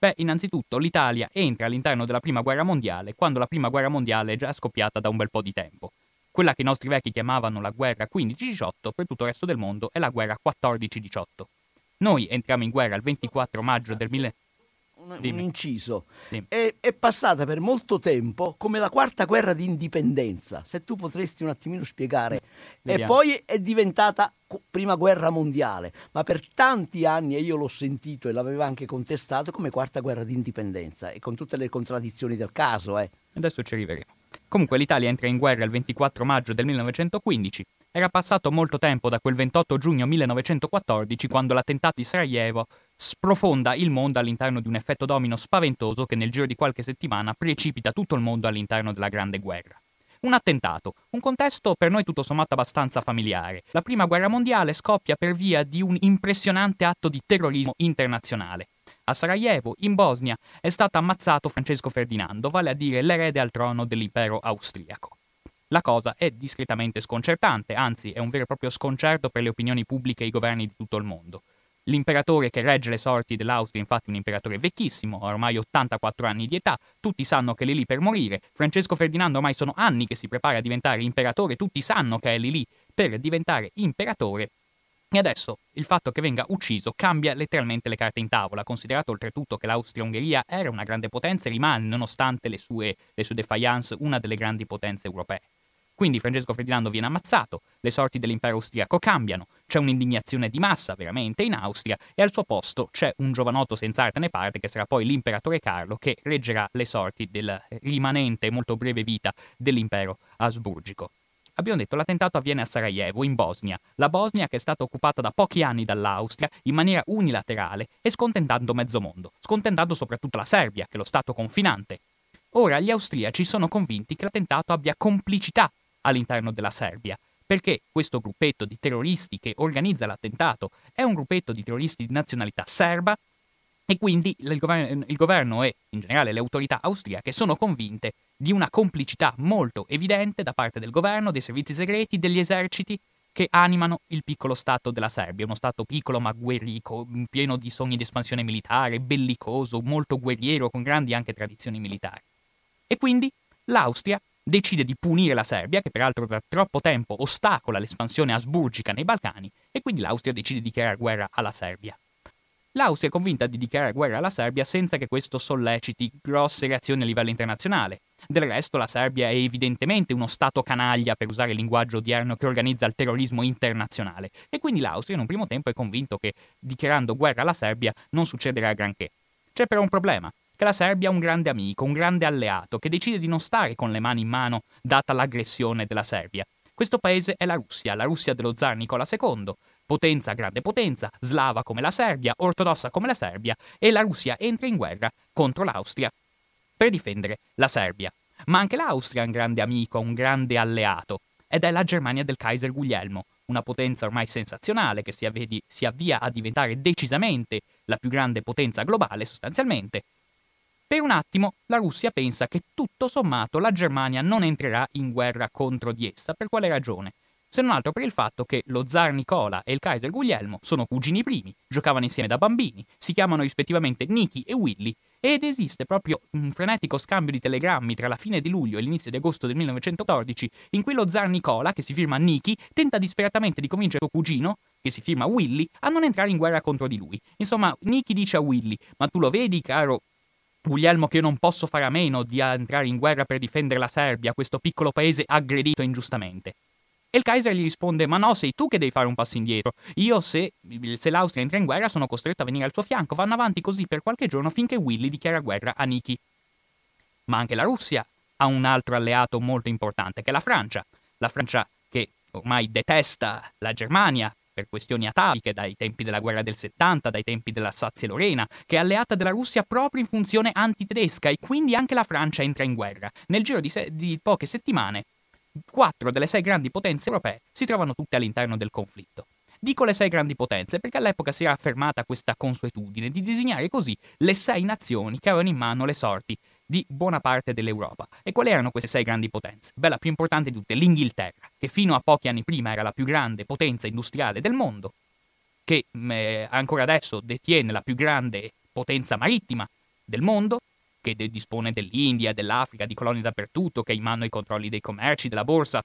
Beh, innanzitutto l'Italia entra all'interno della Prima Guerra Mondiale quando la Prima Guerra Mondiale è già scoppiata da un bel po' di tempo. Quella che i nostri vecchi chiamavano la guerra 15-18 per tutto il resto del mondo è la guerra 14-18. Noi entriamo in guerra il 24 maggio del 1000 un, un inciso. È, è, passata per molto tempo come la quarta guerra di indipendenza, se tu potresti un attimino spiegare. Vediamo. E poi è diventata prima guerra mondiale, ma per tanti anni, e io l'ho sentito e l'aveva anche contestato, come quarta guerra di indipendenza, e con tutte le contraddizioni del caso. Eh. Adesso ci arriveremo. Comunque l'Italia entra in guerra il 24 maggio del 1915 era passato molto tempo da quel 28 giugno 1914 quando l'attentato di Sarajevo sprofonda il mondo all'interno di un effetto domino spaventoso che nel giro di qualche settimana precipita tutto il mondo all'interno della Grande Guerra. Un attentato, un contesto per noi tutto sommato abbastanza familiare. La Prima Guerra Mondiale scoppia per via di un impressionante atto di terrorismo internazionale. A Sarajevo, in Bosnia, è stato ammazzato Francesco Ferdinando, vale a dire l'erede al trono dell'impero austriaco. La cosa è discretamente sconcertante, anzi è un vero e proprio sconcerto per le opinioni pubbliche e i governi di tutto il mondo. L'imperatore che regge le sorti dell'Austria è infatti un imperatore vecchissimo, ormai 84 anni di età, tutti sanno che è lì per morire, Francesco Ferdinando ormai sono anni che si prepara a diventare imperatore, tutti sanno che è lì per diventare imperatore, e adesso il fatto che venga ucciso cambia letteralmente le carte in tavola, considerato oltretutto che l'Austria-Ungheria era una grande potenza e rimane, nonostante le sue, le sue defiance, una delle grandi potenze europee. Quindi Francesco Ferdinando viene ammazzato, le sorti dell'impero austriaco cambiano, c'è un'indignazione di massa veramente in Austria e al suo posto c'è un giovanotto senza arte né parte che sarà poi l'imperatore Carlo che reggerà le sorti del rimanente molto breve vita dell'impero asburgico. Abbiamo detto l'attentato avviene a Sarajevo, in Bosnia, la Bosnia che è stata occupata da pochi anni dall'Austria in maniera unilaterale e scontentando mezzo mondo, scontentando soprattutto la Serbia, che è lo stato confinante. Ora gli austriaci sono convinti che l'attentato abbia complicità all'interno della Serbia, perché questo gruppetto di terroristi che organizza l'attentato è un gruppetto di terroristi di nazionalità serba e quindi il governo, il governo, e in generale le autorità austriache sono convinte di una complicità molto evidente da parte del governo, dei servizi segreti, degli eserciti che animano il piccolo Stato della Serbia, uno Stato piccolo ma guerrico, pieno di sogni di espansione militare, bellicoso, molto guerriero, con grandi anche tradizioni militari. E quindi l'Austria decide di punire la Serbia, che peraltro per troppo tempo ostacola l'espansione asburgica nei Balcani, e quindi l'Austria decide di dichiarare guerra alla Serbia. L'Austria è convinta di dichiarare guerra alla Serbia senza che questo solleciti grosse reazioni a livello internazionale. Del resto la Serbia è evidentemente uno Stato canaglia, per usare il linguaggio odierno, che organizza il terrorismo internazionale, e quindi l'Austria in un primo tempo è convinto che dichiarando guerra alla Serbia non succederà granché. C'è però un problema che la Serbia ha un grande amico, un grande alleato, che decide di non stare con le mani in mano data l'aggressione della Serbia. Questo paese è la Russia, la Russia dello zar Nicola II, potenza, grande potenza, slava come la Serbia, ortodossa come la Serbia, e la Russia entra in guerra contro l'Austria per difendere la Serbia. Ma anche l'Austria ha un grande amico, un grande alleato, ed è la Germania del Kaiser Guglielmo, una potenza ormai sensazionale che si avvia a diventare decisamente la più grande potenza globale sostanzialmente, per un attimo la Russia pensa che tutto sommato la Germania non entrerà in guerra contro di essa. Per quale ragione? Se non altro per il fatto che lo zar Nicola e il Kaiser Guglielmo sono cugini primi, giocavano insieme da bambini, si chiamano rispettivamente Niki e Willy, ed esiste proprio un frenetico scambio di telegrammi tra la fine di luglio e l'inizio di agosto del 1914, in cui lo zar Nicola, che si firma Niki, tenta disperatamente di convincere suo cugino, che si firma Willy, a non entrare in guerra contro di lui. Insomma, Niki dice a Willy: Ma tu lo vedi, caro Guglielmo che io non posso fare a meno di entrare in guerra per difendere la Serbia, questo piccolo paese aggredito ingiustamente. E il Kaiser gli risponde: Ma no, sei tu che devi fare un passo indietro. Io, se, se, l'Austria entra in guerra, sono costretto a venire al suo fianco. Vanno avanti così per qualche giorno finché Willy dichiara guerra a Niki. Ma anche la Russia ha un altro alleato molto importante, che è la Francia. La Francia che ormai detesta la Germania per questioni ataviche dai tempi della guerra del 70, dai tempi della Sazia-Lorena, che è alleata della Russia proprio in funzione antitedesca e quindi anche la Francia entra in guerra. Nel giro di, se- di poche settimane, quattro delle sei grandi potenze europee si trovano tutte all'interno del conflitto. Dico le sei grandi potenze perché all'epoca si era affermata questa consuetudine di disegnare così le sei nazioni che avevano in mano le sorti di buona parte dell'Europa. E quali erano queste sei grandi potenze? Beh, la più importante di tutte, l'Inghilterra, che fino a pochi anni prima era la più grande potenza industriale del mondo, che eh, ancora adesso detiene la più grande potenza marittima del mondo, che dispone dell'India, dell'Africa, di colonie dappertutto, che ha in mano i controlli dei commerci, della borsa,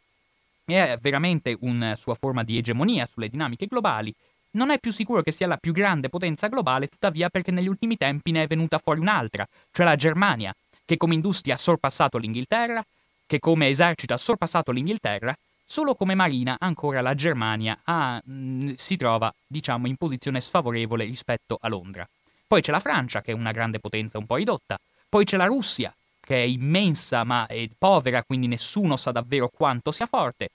è veramente una sua forma di egemonia sulle dinamiche globali, non è più sicuro che sia la più grande potenza globale, tuttavia perché negli ultimi tempi ne è venuta fuori un'altra, cioè la Germania, che come industria ha sorpassato l'Inghilterra, che come esercito ha sorpassato l'Inghilterra, solo come marina ancora la Germania ha, mh, mm, si trova, diciamo, in posizione sfavorevole rispetto a Londra. Poi c'è la Francia, che è una grande potenza un po' ridotta, poi c'è la Russia, che è immensa ma è povera, quindi nessuno sa davvero quanto sia forte.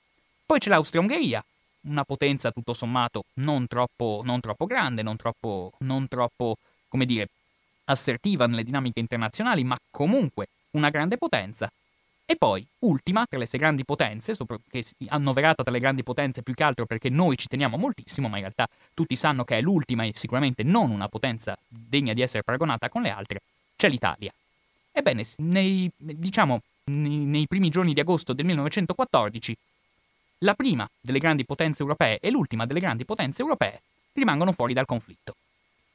Poi c'è l'Austria-Ungheria, una potenza tutto sommato non troppo, non troppo grande, non troppo, non troppo, come dire, assertiva nelle dinamiche internazionali, ma comunque una grande potenza. E poi, ultima tra le sei grandi potenze, che annoverata tra le grandi potenze più che altro perché noi ci teniamo moltissimo, ma in realtà tutti sanno che è l'ultima e sicuramente non una potenza degna di essere paragonata con le altre, c'è l'Italia. Ebbene, nei, diciamo, nei, nei primi giorni di agosto del 1914, la prima delle grandi potenze europee e l'ultima delle grandi potenze europee rimangono fuori dal conflitto.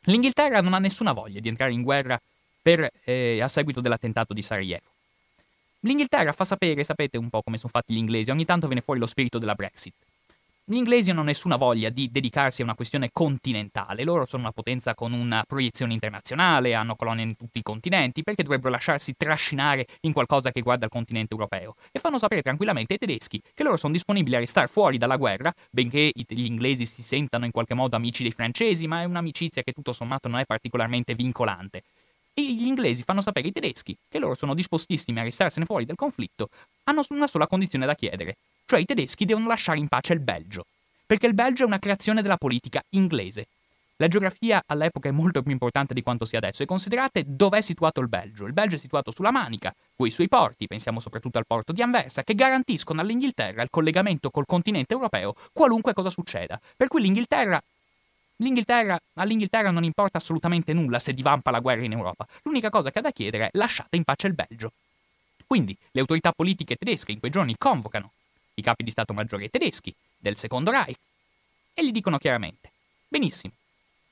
L'Inghilterra non ha nessuna voglia di entrare in guerra per, eh, a seguito dell'attentato di Sarajevo. L'Inghilterra fa sapere, sapete un po' come sono fatti gli inglesi, ogni tanto viene fuori lo spirito della Brexit. Gli inglesi non hanno nessuna voglia di dedicarsi a una questione continentale, loro sono una potenza con una proiezione internazionale, hanno colonie in tutti i continenti, perché dovrebbero lasciarsi trascinare in qualcosa che riguarda il continente europeo? E fanno sapere tranquillamente ai tedeschi che loro sono disponibili a restare fuori dalla guerra, benché gli inglesi si sentano in qualche modo amici dei francesi, ma è un'amicizia che tutto sommato non è particolarmente vincolante. E gli inglesi fanno sapere ai tedeschi che loro sono dispostissimi a restarsene fuori dal conflitto, hanno una sola condizione da chiedere, cioè i tedeschi devono lasciare in pace il Belgio, perché il Belgio è una creazione della politica inglese. La geografia all'epoca è molto più importante di quanto sia adesso e considerate dov'è situato il Belgio. Il Belgio è situato sulla Manica, coi suoi porti, pensiamo soprattutto al porto di Anversa, che garantiscono all'Inghilterra il collegamento col continente europeo qualunque cosa succeda. Per cui l'Inghilterra L'Inghilterra, all'Inghilterra non importa assolutamente nulla se divampa la guerra in Europa. L'unica cosa che ha da chiedere è lasciate in pace il Belgio. Quindi le autorità politiche tedesche in quei giorni convocano i capi di Stato Maggiore tedeschi del Secondo Reich, e gli dicono chiaramente, benissimo,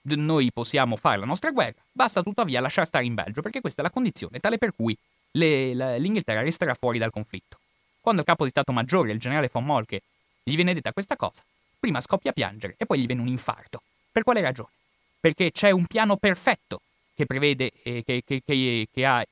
noi possiamo fare la nostra guerra, basta tuttavia lasciar stare in Belgio, perché questa è la condizione tale per cui le, la, l'Inghilterra resterà fuori dal conflitto. Quando il capo di Stato Maggiore, il generale von Molke, gli viene detta questa cosa, prima scoppia a piangere e poi gli viene un infarto. Per quale ragione? Perché c'è un piano perfetto che prevede, eh, che, che, che, ha,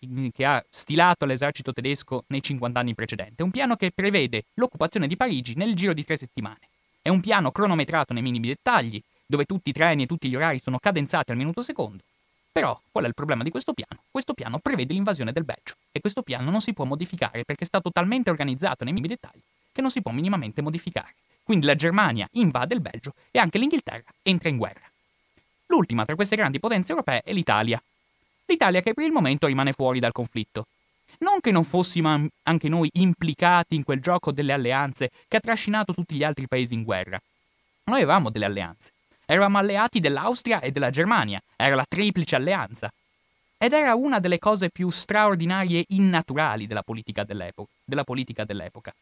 ha stilato l'esercito tedesco nei 50 anni precedenti. Un piano che prevede l'occupazione di Parigi nel giro di tre settimane. È un piano cronometrato nei minimi dettagli, dove tutti i treni e tutti gli orari sono cadenzati al minuto secondo. Però, qual è il problema di questo piano? Questo piano prevede l'invasione del Belgio e questo piano non si può modificare perché è stato talmente organizzato nei minimi dettagli che non si può minimamente modificare. Quindi la Germania invade il Belgio e anche l'Inghilterra entra in guerra. L'ultima tra queste grandi potenze europee è l'Italia. L'Italia che per il momento rimane fuori dal conflitto. Non che non fossimo anche noi implicati in quel gioco delle alleanze che ha trascinato tutti gli altri paesi in guerra. Noi avevamo delle alleanze. Eravamo alleati dell'Austria e della Germania. Era la triplice alleanza. Ed era una delle cose più straordinarie e innaturali della politica dell'epoca. Della politica dell'epoca.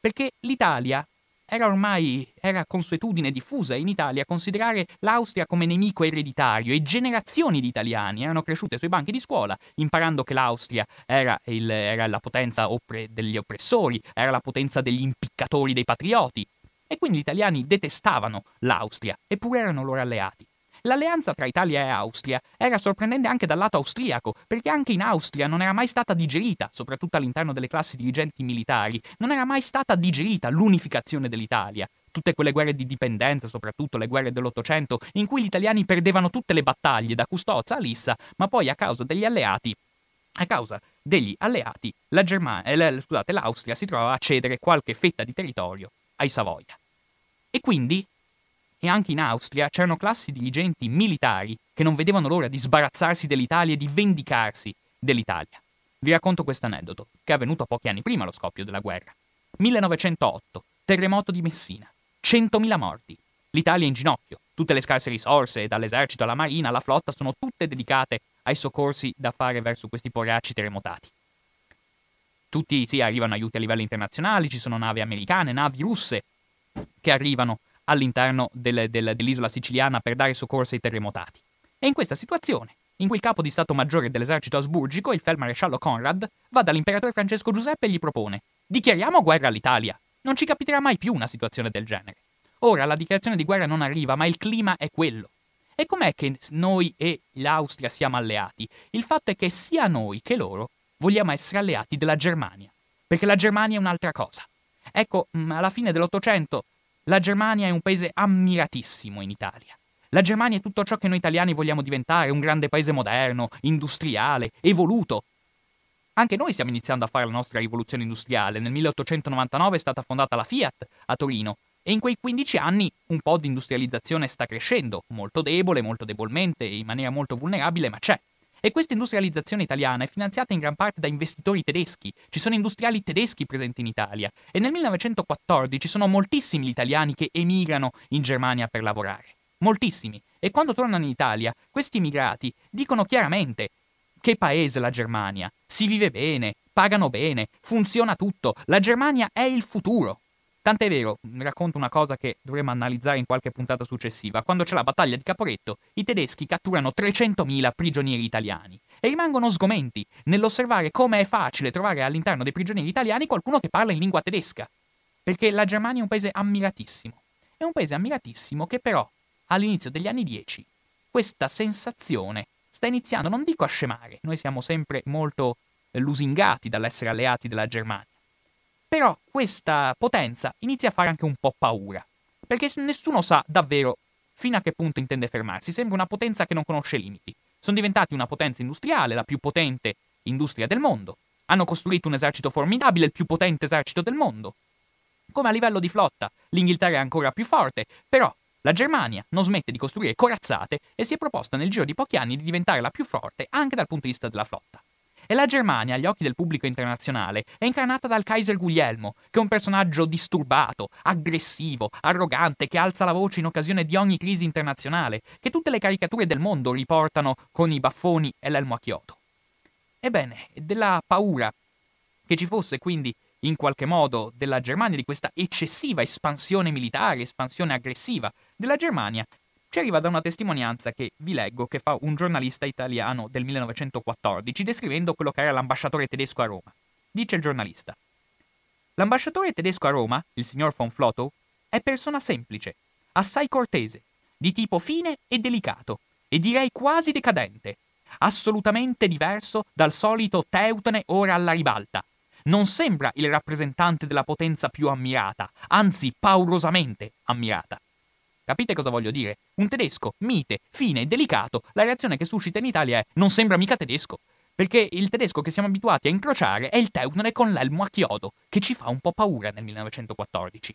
Perché l'Italia era ormai era consuetudine diffusa in Italia considerare l'Austria come nemico ereditario e generazioni di italiani erano cresciute sui banchi di scuola imparando che l'Austria era, il, era la potenza oppre, degli oppressori, era la potenza degli impiccatori dei patrioti. E quindi gli italiani detestavano l'Austria, eppure erano loro alleati. L'alleanza tra Italia e Austria era sorprendente anche dal lato austriaco, perché anche in Austria non era mai stata digerita, soprattutto all'interno delle classi dirigenti militari, non era mai stata digerita l'unificazione dell'Italia. Tutte quelle guerre di dipendenza, soprattutto le guerre dell'Ottocento, in cui gli italiani perdevano tutte le battaglie da Custozza a Lissa, ma poi a causa degli alleati a causa degli alleati, la Germania, eh, scusate, l'Austria si trovava a cedere qualche fetta di territorio ai Savoia. E quindi e anche in Austria c'erano classi dirigenti militari che non vedevano l'ora di sbarazzarsi dell'Italia e di vendicarsi dell'Italia. Vi racconto questo aneddoto, che è avvenuto pochi anni prima lo scoppio della guerra. 1908, terremoto di Messina, 100.000 morti. L'Italia in ginocchio, tutte le scarse risorse, dall'esercito alla marina alla flotta, sono tutte dedicate ai soccorsi da fare verso questi poracci terremotati. Tutti sì, arrivano aiuti a livello internazionale, ci sono navi americane, navi russe che arrivano all'interno del, del, dell'isola siciliana per dare soccorso ai terremotati. E in questa situazione in cui il capo di Stato Maggiore dell'esercito asburgico, il feldmaresciallo Conrad, va dall'imperatore Francesco Giuseppe e gli propone Dichiariamo guerra all'Italia. Non ci capiterà mai più una situazione del genere. Ora la dichiarazione di guerra non arriva, ma il clima è quello. E com'è che noi e l'Austria siamo alleati? Il fatto è che sia noi che loro vogliamo essere alleati della Germania, perché la Germania è un'altra cosa. Ecco, mm, alla fine dell'Ottocento la Germania è un paese ammiratissimo in Italia. La Germania è tutto ciò che noi italiani vogliamo diventare, un grande paese moderno, industriale, evoluto. Anche noi stiamo iniziando a fare la nostra rivoluzione industriale. Nel 1899 è stata fondata la Fiat a Torino e in quei 15 anni un po' di industrializzazione sta crescendo, molto debole, molto debolmente, in maniera molto vulnerabile, ma c'è. E questa industrializzazione italiana è finanziata in gran parte da investitori tedeschi. Ci sono industriali tedeschi presenti in Italia. E nel 1914 sono moltissimi italiani che emigrano in Germania per lavorare. Moltissimi, e quando tornano in Italia, questi immigrati dicono chiaramente che paese la Germania, si vive bene, pagano bene, funziona tutto, la Germania è il futuro. Tant'è vero, racconto una cosa che dovremo analizzare in qualche puntata successiva. Quando c'è la battaglia di Caporetto, i tedeschi catturano 300.000 prigionieri italiani e rimangono sgomenti nell'osservare come è facile trovare all'interno dei prigionieri italiani qualcuno che parla in lingua tedesca. Perché la Germania è un paese ammiratissimo. È un paese ammiratissimo che però all'inizio degli anni 10 questa sensazione sta iniziando, non dico a scemare, noi siamo sempre molto lusingati dall'essere alleati della Germania, però questa potenza inizia a fare anche un po' paura, perché nessuno sa davvero fino a che punto intende fermarsi, sembra una potenza che non conosce limiti. Sono diventati una potenza industriale, la più potente industria del mondo, hanno costruito un esercito formidabile, il più potente esercito del mondo. Come a livello di flotta, l'Inghilterra è ancora più forte, però la Germania non smette di costruire corazzate e si è proposta nel giro di pochi anni di diventare la più forte anche dal punto di vista della flotta. E la Germania, agli occhi del pubblico internazionale, è incarnata dal Kaiser Guglielmo, che è un personaggio disturbato, aggressivo, arrogante, che alza la voce in occasione di ogni crisi internazionale, che tutte le caricature del mondo riportano con i baffoni e l'elmo a Kyoto. Ebbene, della paura che ci fosse quindi in qualche modo della Germania, di questa eccessiva espansione militare, espansione aggressiva della Germania, ci arriva da una testimonianza che vi leggo che fa un giornalista italiano del 1914 descrivendo quello che era l'ambasciatore tedesco a Roma. Dice il giornalista: L'ambasciatore tedesco a Roma, il signor von Flotow, è persona semplice, assai cortese, di tipo fine e delicato, e direi quasi decadente, assolutamente diverso dal solito Teutone ora alla ribalta, non sembra il rappresentante della potenza più ammirata, anzi paurosamente ammirata. Capite cosa voglio dire? Un tedesco mite, fine delicato, la reazione che suscita in Italia è non sembra mica tedesco. Perché il tedesco che siamo abituati a incrociare è il Teutone con l'elmo a chiodo, che ci fa un po' paura nel 1914.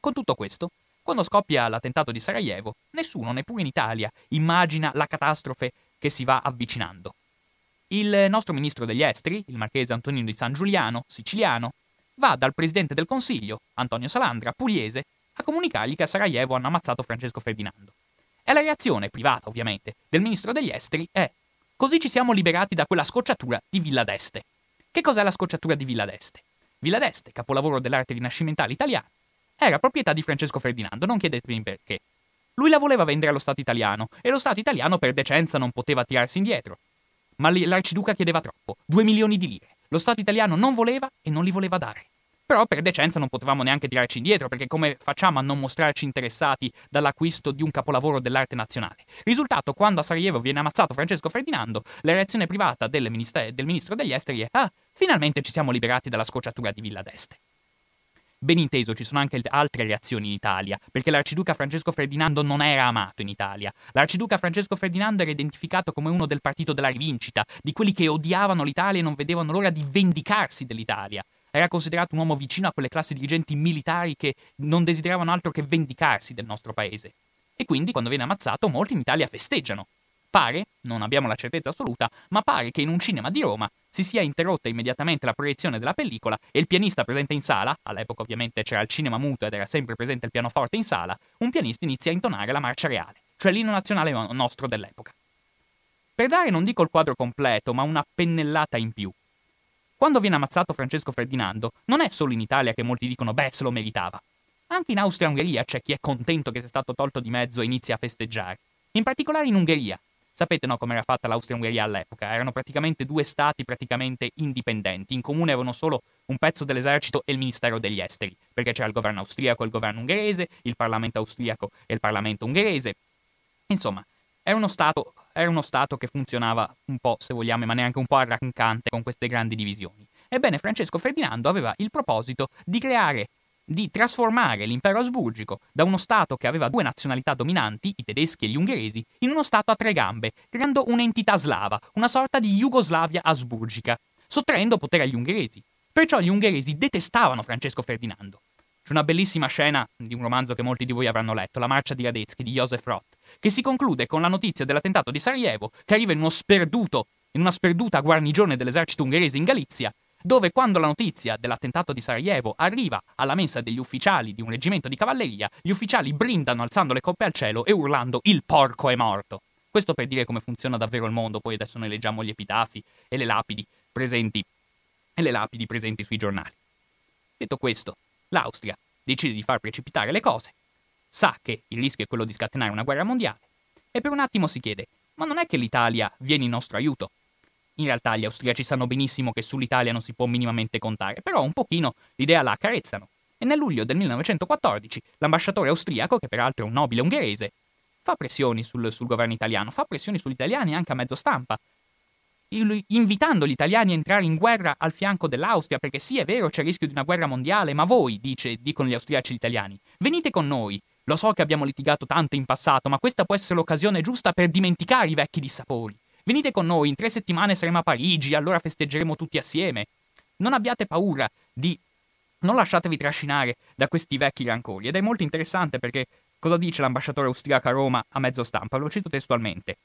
Con tutto questo, quando scoppia l'attentato di Sarajevo, nessuno, neppure in Italia, immagina la catastrofe che si va avvicinando. Il nostro ministro degli esteri, il marchese Antonino di San Giuliano, siciliano, va dal presidente del Consiglio, Antonio Salandra, pugliese, a comunicargli che a Sarajevo hanno ammazzato Francesco Ferdinando. E la reazione, privata ovviamente, del ministro degli esteri è Così ci siamo liberati da quella scocciatura di Villa d'Este. Che cos'è la scocciatura di Villa d'Este? Villa d'Este, capolavoro dell'arte rinascimentale italiana, era proprietà di Francesco Ferdinando, non chiedetemi perché. Lui la voleva vendere allo Stato italiano e lo Stato italiano per decenza non poteva tirarsi indietro ma l'arciduca chiedeva troppo, due milioni di lire. Lo Stato italiano non voleva e non li voleva dare. Però per decenza non potevamo neanche tirarci indietro, perché come facciamo a non mostrarci interessati dall'acquisto di un capolavoro dell'arte nazionale? Risultato, quando a Sarajevo viene ammazzato Francesco Ferdinando, la reazione privata del, minister- del ministro degli esteri è «Ah, finalmente ci siamo liberati dalla scocciatura di Villa d'Este». Ben inteso, ci sono anche altre reazioni in Italia, perché l'arciduca Francesco Ferdinando non era amato in Italia. L'arciduca Francesco Ferdinando era identificato come uno del partito della rivincita, di quelli che odiavano l'Italia e non vedevano l'ora di vendicarsi dell'Italia. Era considerato un uomo vicino a quelle classi dirigenti militari che non desideravano altro che vendicarsi del nostro paese. E quindi, quando viene ammazzato, molti in Italia festeggiano. Pare, non abbiamo la certezza assoluta, ma pare che in un cinema di Roma si sia interrotta immediatamente la proiezione della pellicola e il pianista presente in sala, all'epoca ovviamente c'era il cinema muto ed era sempre presente il pianoforte in sala, un pianista inizia a intonare la marcia reale, cioè l'inno nazionale nostro dell'epoca. Per dare non dico il quadro completo, ma una pennellata in più. Quando viene ammazzato Francesco Ferdinando, non è solo in Italia che molti dicono beh se lo meritava. Anche in Austria e Ungheria c'è chi è contento che sia stato tolto di mezzo e inizia a festeggiare. In particolare in Ungheria, Sapete no, come era fatta l'Austria-Ungheria all'epoca? Erano praticamente due stati praticamente indipendenti. In comune avevano solo un pezzo dell'esercito e il Ministero degli Esteri, perché c'era il governo austriaco e il governo ungherese, il Parlamento austriaco e il Parlamento ungherese. Insomma, era uno stato, era uno stato che funzionava un po', se vogliamo, in maniera anche un po' arrancante con queste grandi divisioni. Ebbene, Francesco Ferdinando aveva il proposito di creare di trasformare l'impero asburgico da uno Stato che aveva due nazionalità dominanti, i tedeschi e gli ungheresi, in uno Stato a tre gambe, creando un'entità slava, una sorta di Jugoslavia asburgica, sottraendo potere agli ungheresi. Perciò gli ungheresi detestavano Francesco Ferdinando. C'è una bellissima scena di un romanzo che molti di voi avranno letto, La marcia di Radetzky di Joseph Roth, che si conclude con la notizia dell'attentato di Sarajevo, che arriva in uno sperduto, in una sperduta guarnigione dell'esercito ungherese in Galizia, dove quando la notizia dell'attentato di Sarajevo arriva alla mensa degli ufficiali di un reggimento di cavalleria, gli ufficiali brindano alzando le coppe al cielo e urlando il porco è morto. Questo per dire come funziona davvero il mondo, poi adesso noi leggiamo gli epitafi e le lapidi presenti, e le lapidi presenti sui giornali. Detto questo, l'Austria decide di far precipitare le cose, sa che il rischio è quello di scatenare una guerra mondiale, e per un attimo si chiede, ma non è che l'Italia viene in nostro aiuto? In realtà gli austriaci sanno benissimo che sull'Italia non si può minimamente contare, però un pochino l'idea la accarezzano. E nel luglio del 1914 l'ambasciatore austriaco, che peraltro è un nobile ungherese, fa pressioni sul, sul governo italiano, fa pressioni sugli italiani anche a mezzo stampa, invitando gli italiani a entrare in guerra al fianco dell'Austria, perché sì, è vero, c'è il rischio di una guerra mondiale, ma voi, dice, dicono gli austriaci e gli italiani, venite con noi. Lo so che abbiamo litigato tanto in passato, ma questa può essere l'occasione giusta per dimenticare i vecchi dissapori. Venite con noi, in tre settimane saremo a Parigi, allora festeggeremo tutti assieme. Non abbiate paura di... Non lasciatevi trascinare da questi vecchi rancori. Ed è molto interessante perché cosa dice l'ambasciatore austriaco a Roma a mezzo stampa? Lo cito testualmente.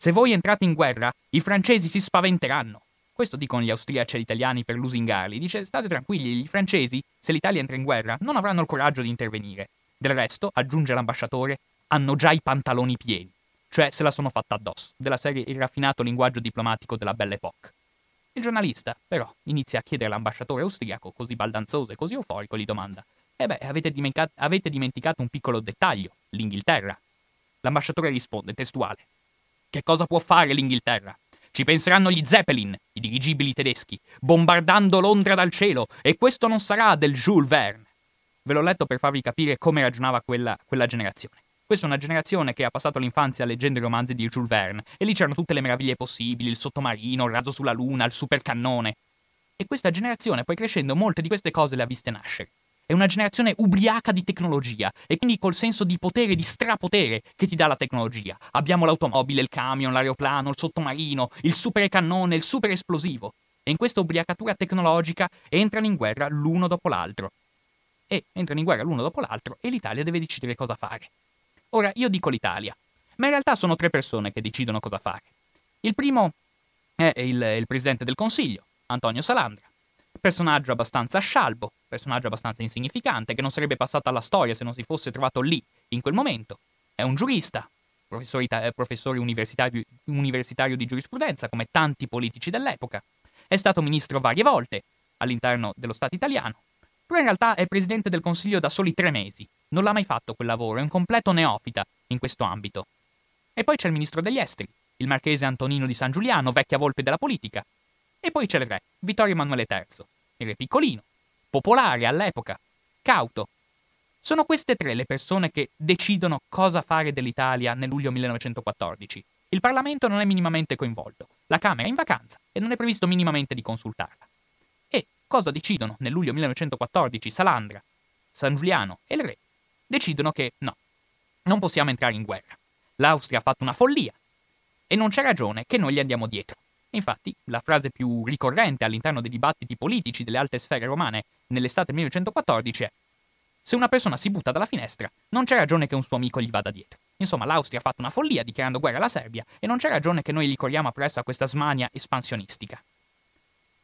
Se voi entrate in guerra, i francesi si spaventeranno. Questo dicono gli austriaci agli italiani per lusingarli. Dice, state tranquilli, i francesi, se l'Italia entra in guerra, non avranno il coraggio di intervenire. Del resto, aggiunge l'ambasciatore, hanno già i pantaloni pieni cioè se la sono fatta addosso, della serie il raffinato linguaggio diplomatico della Belle Époque. Il giornalista, però, inizia a chiedere all'ambasciatore austriaco, così baldanzoso e così euforico, gli domanda: Eh beh, avete, dimentica- avete dimenticato un piccolo dettaglio, l'Inghilterra. L'ambasciatore risponde, testuale: Che cosa può fare l'Inghilterra? Ci penseranno gli Zeppelin, i dirigibili tedeschi, bombardando Londra dal cielo, e questo non sarà del Jules Verne. Ve l'ho letto per farvi capire come ragionava quella, quella generazione. Questa è una generazione che ha passato l'infanzia leggendo i romanzi di Jules Verne e lì c'erano tutte le meraviglie possibili, il sottomarino, il razzo sulla luna, il supercannone. E questa generazione poi crescendo molte di queste cose le ha viste nascere. È una generazione ubriaca di tecnologia e quindi col senso di potere, di strapotere che ti dà la tecnologia. Abbiamo l'automobile, il camion, l'aeroplano, il sottomarino, il supercannone, il super esplosivo. E in questa ubriacatura tecnologica entrano in guerra l'uno dopo l'altro. E entrano in guerra l'uno dopo l'altro e l'Italia deve decidere cosa fare. Ora, io dico l'Italia, ma in realtà sono tre persone che decidono cosa fare. Il primo è il, il presidente del Consiglio, Antonio Salandra, personaggio abbastanza scialbo, personaggio abbastanza insignificante, che non sarebbe passato alla storia se non si fosse trovato lì, in quel momento. È un giurista, professore, professore universitario, universitario di giurisprudenza, come tanti politici dell'epoca. È stato ministro varie volte all'interno dello Stato italiano, però in realtà è presidente del Consiglio da soli tre mesi non l'ha mai fatto quel lavoro, è un completo neofita in questo ambito. E poi c'è il ministro degli esteri, il marchese Antonino di San Giuliano, vecchia volpe della politica. E poi c'è il re, Vittorio Emanuele III, il re piccolino, popolare all'epoca, cauto. Sono queste tre le persone che decidono cosa fare dell'Italia nel luglio 1914. Il Parlamento non è minimamente coinvolto, la Camera è in vacanza e non è previsto minimamente di consultarla. E cosa decidono nel luglio 1914 Salandra, San Giuliano e il re? decidono che no, non possiamo entrare in guerra. L'Austria ha fatto una follia e non c'è ragione che noi gli andiamo dietro. Infatti, la frase più ricorrente all'interno dei dibattiti politici delle alte sfere romane nell'estate 1914 è se una persona si butta dalla finestra, non c'è ragione che un suo amico gli vada dietro. Insomma, l'Austria ha fatto una follia dichiarando guerra alla Serbia e non c'è ragione che noi gli corriamo appresso a questa smania espansionistica.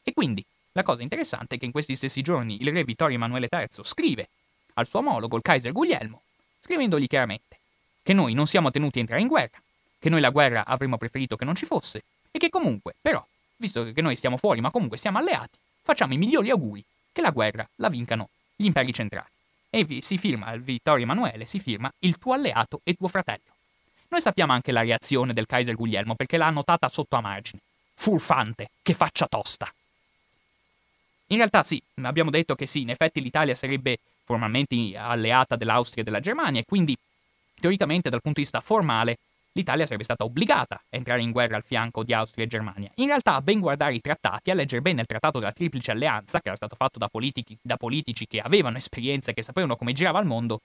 E quindi, la cosa interessante è che in questi stessi giorni il re Vittorio Emanuele III scrive al suo omologo, il Kaiser Guglielmo, scrivendogli chiaramente che noi non siamo tenuti a entrare in guerra, che noi la guerra avremmo preferito che non ci fosse e che comunque, però, visto che noi stiamo fuori ma comunque siamo alleati, facciamo i migliori auguri che la guerra la vincano gli imperi centrali. E si firma, il Vittorio Emanuele si firma il tuo alleato e tuo fratello. Noi sappiamo anche la reazione del Kaiser Guglielmo perché l'ha notata sotto a margine. Furfante, che faccia tosta. In realtà sì, abbiamo detto che sì, in effetti l'Italia sarebbe formalmente alleata dell'Austria e della Germania e quindi teoricamente dal punto di vista formale l'Italia sarebbe stata obbligata a entrare in guerra al fianco di Austria e Germania. In realtà, a ben guardare i trattati, a leggere bene il trattato della Triplice Alleanza, che era stato fatto da, politici, da politici che avevano esperienza e che sapevano come girava il mondo,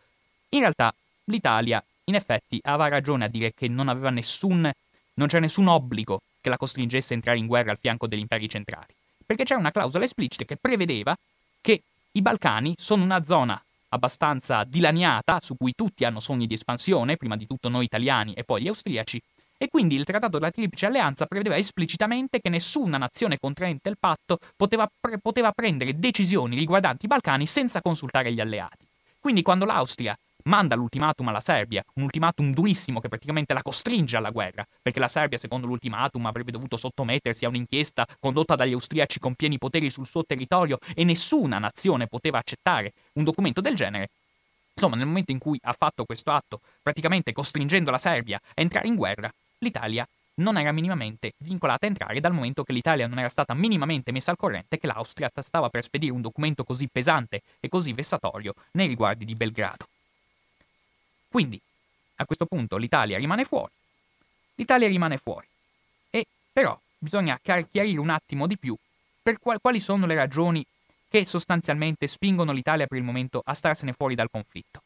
in realtà l'Italia, in effetti, aveva ragione a dire che non aveva nessun, non c'era nessun obbligo che la costringesse a entrare in guerra al fianco degli imperi centrali, perché c'era una clausola esplicita che prevedeva che i Balcani sono una zona abbastanza dilaniata, su cui tutti hanno sogni di espansione, prima di tutto noi italiani e poi gli austriaci, e quindi il Trattato della Triplice Alleanza prevedeva esplicitamente che nessuna nazione contraente il patto poteva, pre- poteva prendere decisioni riguardanti i Balcani senza consultare gli alleati. Quindi quando l'Austria manda l'ultimatum alla Serbia, un ultimatum durissimo che praticamente la costringe alla guerra, perché la Serbia, secondo l'ultimatum, avrebbe dovuto sottomettersi a un'inchiesta condotta dagli austriaci con pieni poteri sul suo territorio e nessuna nazione poteva accettare un documento del genere. Insomma, nel momento in cui ha fatto questo atto, praticamente costringendo la Serbia a entrare in guerra, l'Italia non era minimamente vincolata a entrare dal momento che l'Italia non era stata minimamente messa al corrente che l'Austria stava per spedire un documento così pesante e così vessatorio nei riguardi di Belgrado. Quindi, a questo punto l'Italia rimane fuori. L'Italia rimane fuori. E però bisogna chiarire un attimo di più per quali sono le ragioni che sostanzialmente spingono l'Italia per il momento a starsene fuori dal conflitto.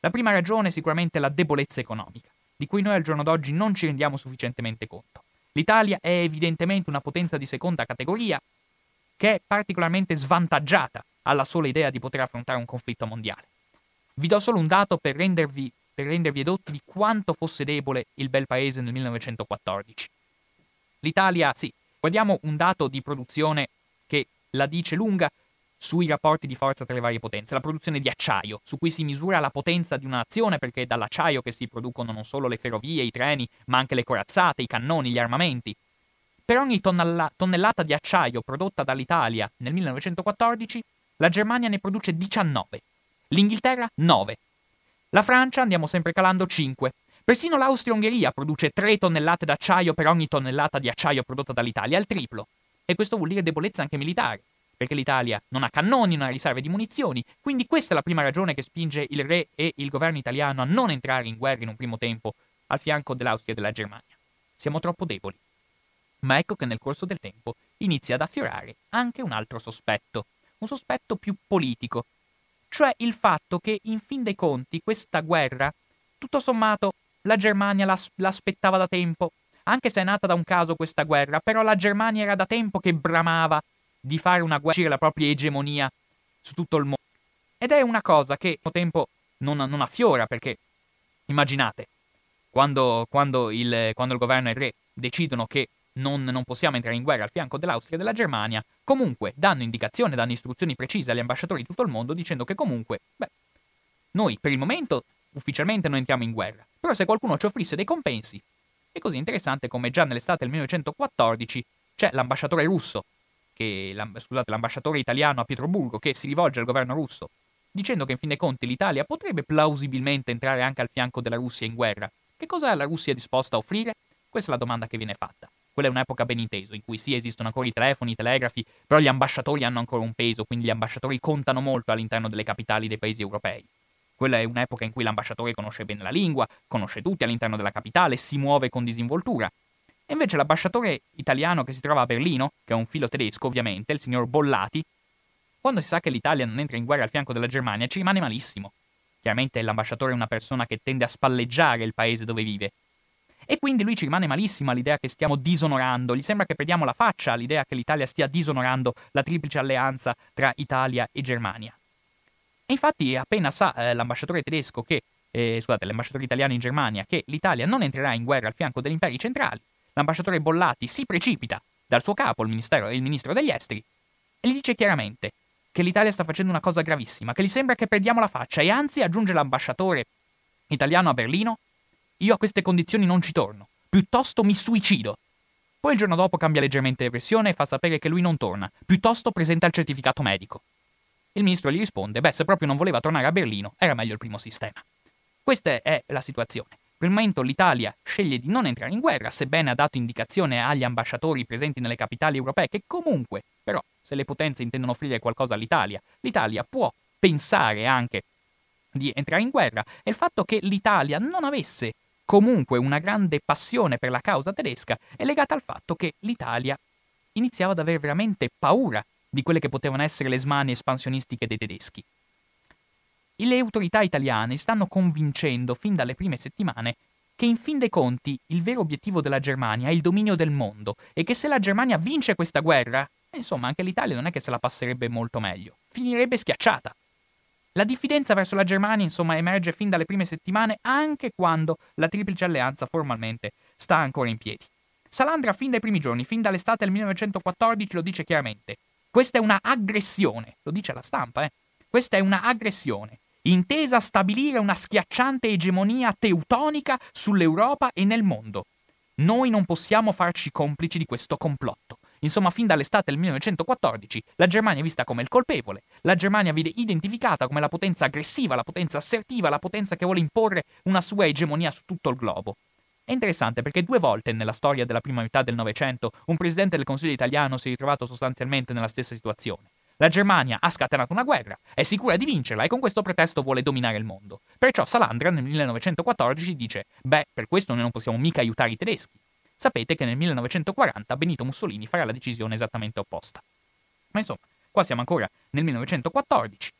La prima ragione è sicuramente la debolezza economica, di cui noi al giorno d'oggi non ci rendiamo sufficientemente conto. L'Italia è evidentemente una potenza di seconda categoria che è particolarmente svantaggiata alla sola idea di poter affrontare un conflitto mondiale. Vi do solo un dato per rendervi, per rendervi edotti di quanto fosse debole il bel paese nel 1914. L'Italia, sì, guardiamo un dato di produzione che la dice lunga sui rapporti di forza tra le varie potenze, la produzione di acciaio, su cui si misura la potenza di una nazione perché è dall'acciaio che si producono non solo le ferrovie, i treni, ma anche le corazzate, i cannoni, gli armamenti. Per ogni tonnella- tonnellata di acciaio prodotta dall'Italia nel 1914, la Germania ne produce 19, L'Inghilterra 9. La Francia, andiamo sempre calando, 5. Persino l'Austria-Ungheria produce 3 tonnellate d'acciaio per ogni tonnellata di acciaio prodotta dall'Italia, il triplo. E questo vuol dire debolezza anche militare, perché l'Italia non ha cannoni, non ha riserve di munizioni, quindi questa è la prima ragione che spinge il re e il governo italiano a non entrare in guerra in un primo tempo al fianco dell'Austria e della Germania. Siamo troppo deboli. Ma ecco che nel corso del tempo inizia ad affiorare anche un altro sospetto, un sospetto più politico, cioè il fatto che in fin dei conti questa guerra, tutto sommato, la Germania l'as- l'aspettava da tempo, anche se è nata da un caso questa guerra, però la Germania era da tempo che bramava di fare una guerra, la propria egemonia su tutto il mondo. Ed è una cosa che al tempo non, non affiora, perché immaginate, quando, quando, il, quando il governo e il re decidono che non, non possiamo entrare in guerra al fianco dell'Austria e della Germania, comunque danno indicazioni, danno istruzioni precise agli ambasciatori di tutto il mondo dicendo che comunque, beh, noi per il momento ufficialmente non entriamo in guerra, però se qualcuno ci offrisse dei compensi, è così interessante come già nell'estate del 1914 c'è l'ambasciatore russo, che, scusate, l'ambasciatore italiano a Pietroburgo che si rivolge al governo russo dicendo che in fin dei conti l'Italia potrebbe plausibilmente entrare anche al fianco della Russia in guerra. Che cosa è la Russia disposta a offrire? Questa è la domanda che viene fatta. Quella è un'epoca ben inteso, in cui sì, esistono ancora i telefoni, i telegrafi, però gli ambasciatori hanno ancora un peso, quindi gli ambasciatori contano molto all'interno delle capitali dei paesi europei. Quella è un'epoca in cui l'ambasciatore conosce bene la lingua, conosce tutti all'interno della capitale, si muove con disinvoltura. E invece l'ambasciatore italiano che si trova a Berlino, che è un filo tedesco ovviamente, il signor Bollati, quando si sa che l'Italia non entra in guerra al fianco della Germania, ci rimane malissimo. Chiaramente l'ambasciatore è una persona che tende a spalleggiare il paese dove vive, e quindi lui ci rimane malissimo all'idea che stiamo disonorando, gli sembra che perdiamo la faccia all'idea che l'Italia stia disonorando la triplice alleanza tra Italia e Germania. E infatti appena sa eh, l'ambasciatore tedesco che, eh, scusate, l'ambasciatore italiano in Germania che l'Italia non entrerà in guerra al fianco degli imperi centrali, l'ambasciatore Bollati si precipita dal suo capo, il, il ministro degli esteri, e gli dice chiaramente che l'Italia sta facendo una cosa gravissima, che gli sembra che perdiamo la faccia e anzi, aggiunge l'ambasciatore italiano a Berlino, io a queste condizioni non ci torno. Piuttosto mi suicido. Poi il giorno dopo cambia leggermente le versione e fa sapere che lui non torna. Piuttosto presenta il certificato medico. Il ministro gli risponde: Beh, se proprio non voleva tornare a Berlino, era meglio il primo sistema. Questa è la situazione. Per il momento l'Italia sceglie di non entrare in guerra, sebbene ha dato indicazione agli ambasciatori presenti nelle capitali europee che comunque, però, se le potenze intendono offrire qualcosa all'Italia, l'Italia può pensare anche di entrare in guerra e il fatto che l'Italia non avesse comunque una grande passione per la causa tedesca è legata al fatto che l'Italia iniziava ad avere veramente paura di quelle che potevano essere le smanie espansionistiche dei tedeschi. Le autorità italiane stanno convincendo fin dalle prime settimane che in fin dei conti il vero obiettivo della Germania è il dominio del mondo e che se la Germania vince questa guerra, insomma anche l'Italia non è che se la passerebbe molto meglio, finirebbe schiacciata. La diffidenza verso la Germania, insomma, emerge fin dalle prime settimane, anche quando la Triplice Alleanza formalmente sta ancora in piedi. Salandra, fin dai primi giorni, fin dall'estate del 1914, lo dice chiaramente. Questa è una aggressione, lo dice la stampa, eh? Questa è una aggressione, intesa a stabilire una schiacciante egemonia teutonica sull'Europa e nel mondo. Noi non possiamo farci complici di questo complotto. Insomma, fin dall'estate del 1914 la Germania è vista come il colpevole, la Germania viene identificata come la potenza aggressiva, la potenza assertiva, la potenza che vuole imporre una sua egemonia su tutto il globo. È interessante perché due volte nella storia della prima metà del Novecento un presidente del Consiglio italiano si è ritrovato sostanzialmente nella stessa situazione. La Germania ha scatenato una guerra, è sicura di vincerla e con questo pretesto vuole dominare il mondo. Perciò Salandra nel 1914 dice: Beh, per questo noi non possiamo mica aiutare i tedeschi sapete che nel 1940 Benito Mussolini farà la decisione esattamente opposta. Ma insomma, qua siamo ancora nel 1914.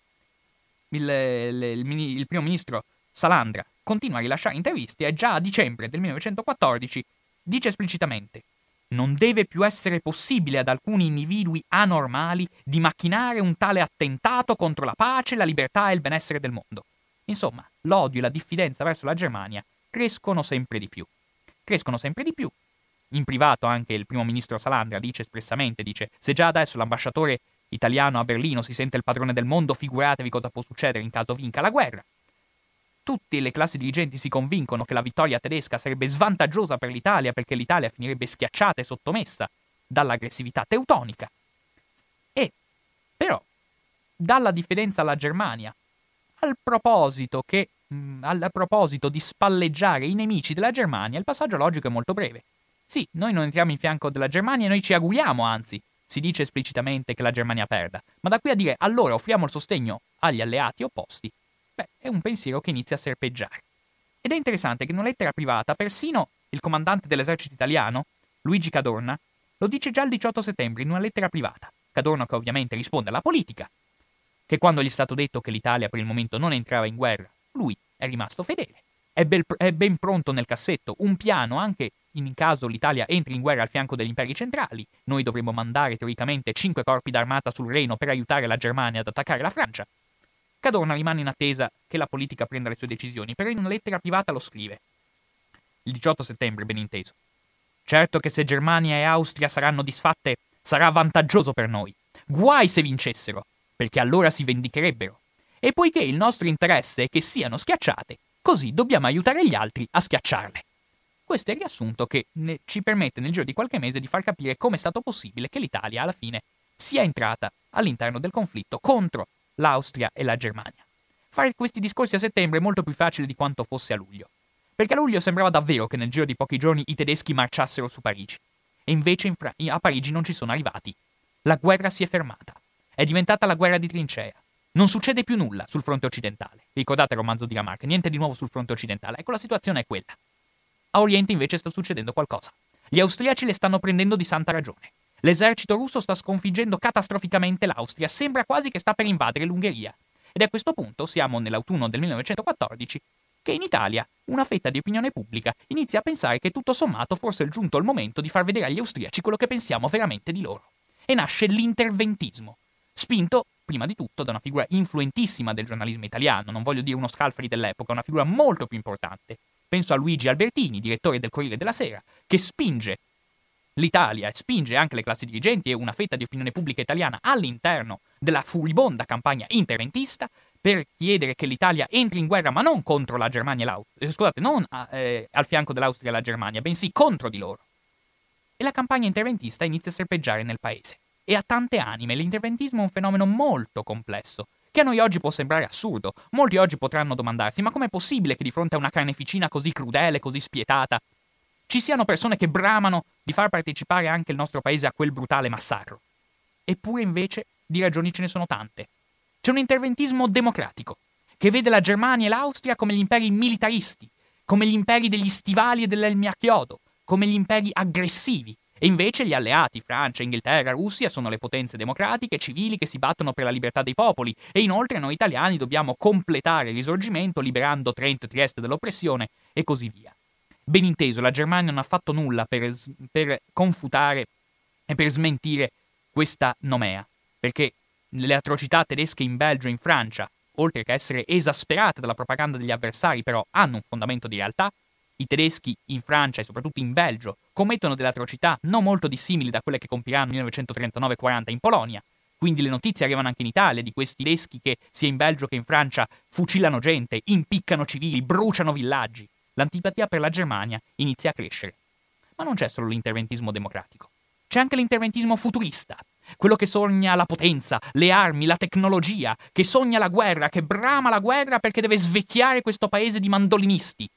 Il, il, il, il primo ministro Salandra continua a rilasciare interviste e già a dicembre del 1914 dice esplicitamente non deve più essere possibile ad alcuni individui anormali di macchinare un tale attentato contro la pace, la libertà e il benessere del mondo. Insomma, l'odio e la diffidenza verso la Germania crescono sempre di più. Crescono sempre di più in privato anche il primo ministro Salandra dice espressamente, dice, se già adesso l'ambasciatore italiano a Berlino si sente il padrone del mondo, figuratevi cosa può succedere in caso vinca la guerra. Tutte le classi dirigenti si convincono che la vittoria tedesca sarebbe svantaggiosa per l'Italia perché l'Italia finirebbe schiacciata e sottomessa dall'aggressività teutonica. E, però, dalla diffidenza alla Germania, al proposito, che, mh, al proposito di spalleggiare i nemici della Germania, il passaggio logico è molto breve. Sì, noi non entriamo in fianco della Germania e noi ci auguriamo, anzi, si dice esplicitamente che la Germania perda, ma da qui a dire allora offriamo il sostegno agli alleati opposti, beh, è un pensiero che inizia a serpeggiare. Ed è interessante che in una lettera privata persino il comandante dell'esercito italiano, Luigi Cadorna, lo dice già il 18 settembre in una lettera privata. Cadorna che ovviamente risponde alla politica, che quando gli è stato detto che l'Italia per il momento non entrava in guerra, lui è rimasto fedele. È, bel, è ben pronto nel cassetto un piano anche in caso l'Italia entri in guerra al fianco degli imperi centrali. Noi dovremmo mandare teoricamente cinque corpi d'armata sul Reno per aiutare la Germania ad attaccare la Francia. Cadorna rimane in attesa che la politica prenda le sue decisioni, però in una lettera privata lo scrive. Il 18 settembre, ben inteso. Certo che se Germania e Austria saranno disfatte, sarà vantaggioso per noi. Guai se vincessero, perché allora si vendicherebbero. E poiché il nostro interesse è che siano schiacciate, così dobbiamo aiutare gli altri a schiacciarle. Questo è il riassunto che ne, ci permette nel giro di qualche mese di far capire come è stato possibile che l'Italia alla fine sia entrata all'interno del conflitto contro l'Austria e la Germania. Fare questi discorsi a settembre è molto più facile di quanto fosse a luglio, perché a luglio sembrava davvero che nel giro di pochi giorni i tedeschi marciassero su Parigi, e invece Fra- a Parigi non ci sono arrivati. La guerra si è fermata. È diventata la guerra di trincea. Non succede più nulla sul fronte occidentale. Ricordate il romanzo di Lamarck, niente di nuovo sul fronte occidentale. Ecco, la situazione è quella. A Oriente invece sta succedendo qualcosa. Gli austriaci le stanno prendendo di santa ragione. L'esercito russo sta sconfiggendo catastroficamente l'Austria, sembra quasi che sta per invadere l'Ungheria. Ed a questo punto, siamo nell'autunno del 1914, che in Italia una fetta di opinione pubblica inizia a pensare che tutto sommato forse è giunto il momento di far vedere agli austriaci quello che pensiamo veramente di loro. E nasce l'interventismo, spinto prima di tutto da una figura influentissima del giornalismo italiano, non voglio dire uno Scalfari dell'epoca, una figura molto più importante, Penso a Luigi Albertini, direttore del Corriere della Sera, che spinge l'Italia e spinge anche le classi dirigenti e una fetta di opinione pubblica italiana all'interno della furibonda campagna interventista per chiedere che l'Italia entri in guerra, ma non contro la Germania e l'Austria, eh, scusate, non eh, al fianco dell'Austria e la Germania, bensì contro di loro. E la campagna interventista inizia a serpeggiare nel paese. E a tante anime l'interventismo è un fenomeno molto complesso, che a noi oggi può sembrare assurdo. Molti oggi potranno domandarsi: ma com'è possibile che di fronte a una carneficina così crudele, così spietata, ci siano persone che bramano di far partecipare anche il nostro paese a quel brutale massacro? Eppure, invece, di ragioni ce ne sono tante. C'è un interventismo democratico, che vede la Germania e l'Austria come gli imperi militaristi, come gli imperi degli stivali e dell'elmi a chiodo, come gli imperi aggressivi, e invece gli alleati, Francia, Inghilterra, Russia, sono le potenze democratiche civili che si battono per la libertà dei popoli. E inoltre noi italiani dobbiamo completare il risorgimento liberando Trento e Trieste dall'oppressione e così via. Ben inteso, la Germania non ha fatto nulla per, per confutare e per smentire questa nomea, perché le atrocità tedesche in Belgio e in Francia, oltre che essere esasperate dalla propaganda degli avversari, però hanno un fondamento di realtà i tedeschi in Francia e soprattutto in Belgio commettono delle atrocità non molto dissimili da quelle che compiranno nel 1939-40 in Polonia. Quindi le notizie arrivano anche in Italia di questi tedeschi che sia in Belgio che in Francia fucilano gente, impiccano civili, bruciano villaggi. L'antipatia per la Germania inizia a crescere. Ma non c'è solo l'interventismo democratico. C'è anche l'interventismo futurista, quello che sogna la potenza, le armi, la tecnologia, che sogna la guerra, che brama la guerra perché deve svecchiare questo paese di mandolinisti,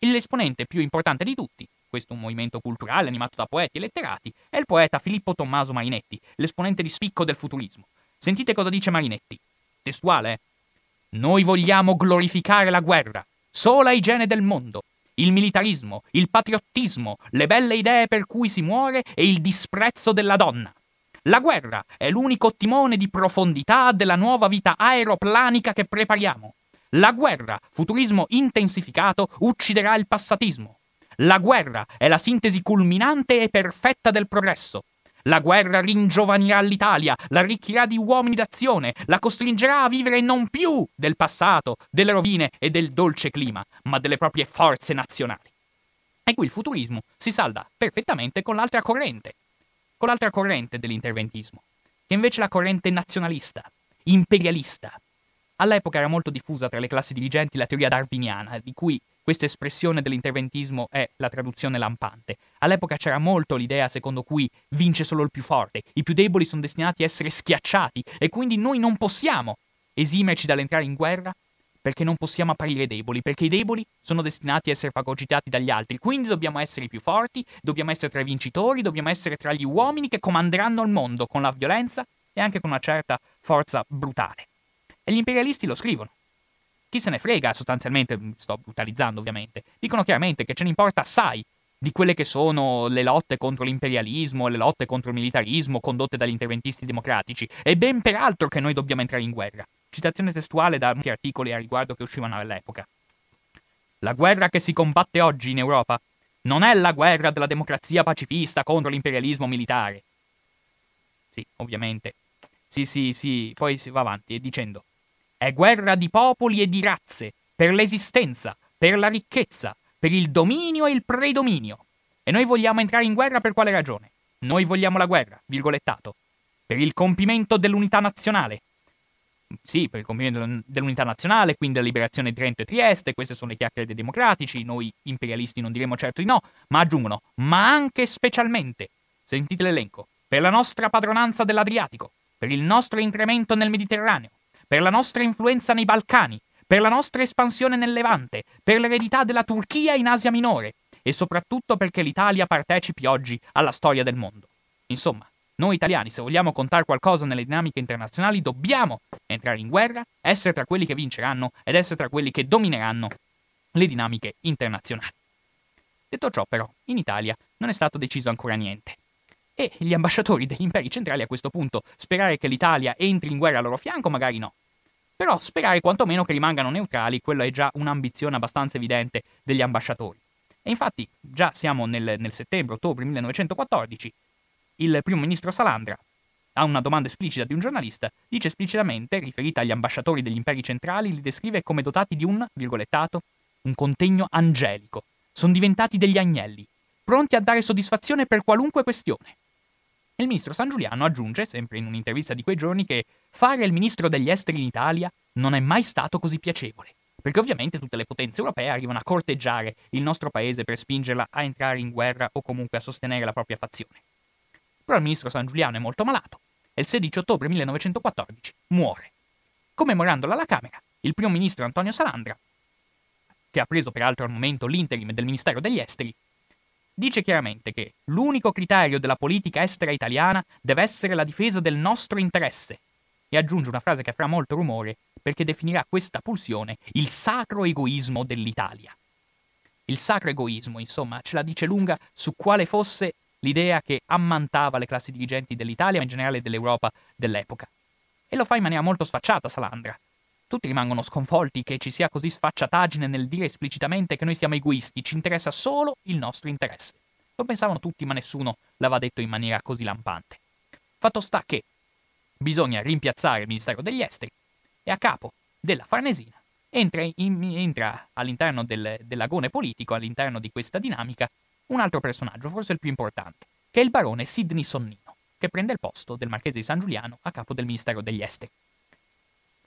L'esponente più importante di tutti, questo un movimento culturale animato da poeti e letterati, è il poeta Filippo Tommaso Marinetti, l'esponente di spicco del futurismo. Sentite cosa dice Marinetti. Testuale. Eh? Noi vogliamo glorificare la guerra, sola igiene del mondo, il militarismo, il patriottismo, le belle idee per cui si muore e il disprezzo della donna. La guerra è l'unico timone di profondità della nuova vita aeroplanica che prepariamo. La guerra, futurismo intensificato, ucciderà il passatismo. La guerra è la sintesi culminante e perfetta del progresso. La guerra ringiovanirà l'Italia, la arricchirà di uomini d'azione, la costringerà a vivere non più del passato, delle rovine e del dolce clima, ma delle proprie forze nazionali. E qui il futurismo si salda perfettamente con l'altra corrente, con l'altra corrente dell'interventismo, che invece è la corrente nazionalista, imperialista, All'epoca era molto diffusa tra le classi dirigenti la teoria darwiniana, di cui questa espressione dell'interventismo è la traduzione lampante. All'epoca c'era molto l'idea secondo cui vince solo il più forte, i più deboli sono destinati a essere schiacciati e quindi noi non possiamo esimerci dall'entrare in guerra perché non possiamo apparire deboli, perché i deboli sono destinati a essere fagocitati dagli altri, quindi dobbiamo essere i più forti, dobbiamo essere tra i vincitori, dobbiamo essere tra gli uomini che comanderanno il mondo con la violenza e anche con una certa forza brutale. E gli imperialisti lo scrivono. Chi se ne frega, sostanzialmente, sto brutalizzando ovviamente, dicono chiaramente che ce ne importa assai di quelle che sono le lotte contro l'imperialismo, le lotte contro il militarismo condotte dagli interventisti democratici, e ben peraltro che noi dobbiamo entrare in guerra. Citazione testuale da molti articoli a riguardo che uscivano all'epoca. La guerra che si combatte oggi in Europa non è la guerra della democrazia pacifista contro l'imperialismo militare. Sì, ovviamente. Sì, sì, sì, poi si va avanti dicendo è guerra di popoli e di razze, per l'esistenza, per la ricchezza, per il dominio e il predominio. E noi vogliamo entrare in guerra per quale ragione? Noi vogliamo la guerra, virgolettato, per il compimento dell'unità nazionale. Sì, per il compimento dell'unità nazionale, quindi la liberazione di Trento e Trieste, queste sono le chiacchiere dei democratici, noi imperialisti non diremo certo di no, ma aggiungono, ma anche specialmente, sentite l'elenco, per la nostra padronanza dell'Adriatico, per il nostro incremento nel Mediterraneo, per la nostra influenza nei Balcani, per la nostra espansione nel Levante, per l'eredità della Turchia in Asia Minore e soprattutto perché l'Italia partecipi oggi alla storia del mondo. Insomma, noi italiani, se vogliamo contare qualcosa nelle dinamiche internazionali, dobbiamo entrare in guerra, essere tra quelli che vinceranno ed essere tra quelli che domineranno le dinamiche internazionali. Detto ciò, però, in Italia non è stato deciso ancora niente. E gli ambasciatori degli imperi centrali a questo punto sperare che l'Italia entri in guerra al loro fianco, magari no. Però sperare quantomeno che rimangano neutrali, quello è già un'ambizione abbastanza evidente degli ambasciatori. E infatti, già siamo nel, nel settembre-ottobre 1914, il primo ministro Salandra, a una domanda esplicita di un giornalista, dice esplicitamente, riferita agli ambasciatori degli imperi centrali, li descrive come dotati di un, virgolettato, un contegno angelico. Sono diventati degli agnelli, pronti a dare soddisfazione per qualunque questione. Il ministro San Giuliano aggiunge, sempre in un'intervista di quei giorni, che fare il ministro degli esteri in Italia non è mai stato così piacevole, perché ovviamente tutte le potenze europee arrivano a corteggiare il nostro paese per spingerla a entrare in guerra o comunque a sostenere la propria fazione. Però il ministro San Giuliano è molto malato e il 16 ottobre 1914 muore. commemorandola alla Camera, il primo ministro Antonio Salandra, che ha preso peraltro al momento l'interim del Ministero degli Esteri, dice chiaramente che l'unico criterio della politica estera italiana deve essere la difesa del nostro interesse. E aggiunge una frase che farà molto rumore perché definirà questa pulsione il sacro egoismo dell'Italia. Il sacro egoismo, insomma, ce la dice lunga su quale fosse l'idea che ammantava le classi dirigenti dell'Italia, ma in generale dell'Europa dell'epoca. E lo fa in maniera molto sfacciata Salandra. Tutti rimangono sconvolti che ci sia così sfacciataggine nel dire esplicitamente che noi siamo egoisti, ci interessa solo il nostro interesse. Lo pensavano tutti, ma nessuno l'aveva detto in maniera così lampante. Fatto sta che bisogna rimpiazzare il Ministero degli Esteri e a capo della Farnesina entra, in, entra all'interno del, dell'agone politico, all'interno di questa dinamica, un altro personaggio, forse il più importante, che è il barone Sidney Sonnino, che prende il posto del marchese di San Giuliano a capo del Ministero degli Esteri.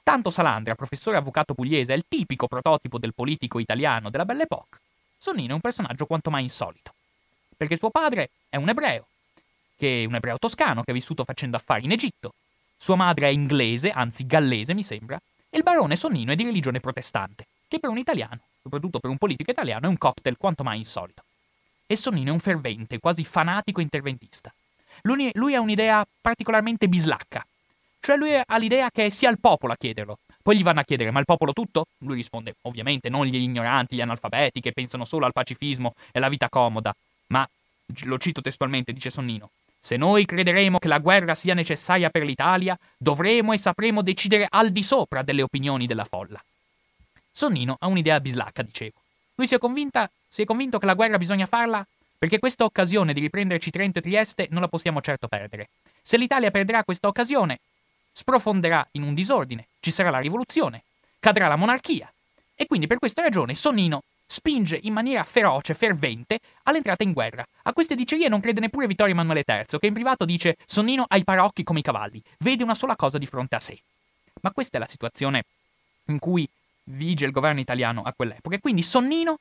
Tanto Salandra, professore avvocato pugliese, è il tipico prototipo del politico italiano della Belle Époque. Sonnino è un personaggio quanto mai insolito, perché suo padre è un ebreo, che è un ebreo toscano che ha vissuto facendo affari in Egitto. Sua madre è inglese, anzi gallese mi sembra, e il barone Sonnino è di religione protestante, che per un italiano, soprattutto per un politico italiano, è un cocktail quanto mai insolito. E Sonnino è un fervente, quasi fanatico interventista. Lui, lui ha un'idea particolarmente bislacca, cioè lui ha l'idea che sia il popolo a chiederlo. Poi gli vanno a chiedere, ma il popolo tutto? Lui risponde, ovviamente non gli ignoranti, gli analfabeti che pensano solo al pacifismo e alla vita comoda. Ma, lo cito testualmente, dice Sonnino, se noi crederemo che la guerra sia necessaria per l'Italia, dovremo e sapremo decidere al di sopra delle opinioni della folla. Sonnino ha un'idea bislacca, dicevo. Lui si è, convinta, si è convinto che la guerra bisogna farla perché questa occasione di riprenderci Trento e Trieste non la possiamo certo perdere. Se l'Italia perderà questa occasione, sprofonderà in un disordine, ci sarà la rivoluzione, cadrà la monarchia. E quindi per questa ragione Sonnino spinge in maniera feroce, fervente, all'entrata in guerra. A queste dicerie non crede neppure Vittorio Emanuele III, che in privato dice Sonnino ha i parocchi come i cavalli, vede una sola cosa di fronte a sé. Ma questa è la situazione in cui vige il governo italiano a quell'epoca. E quindi Sonnino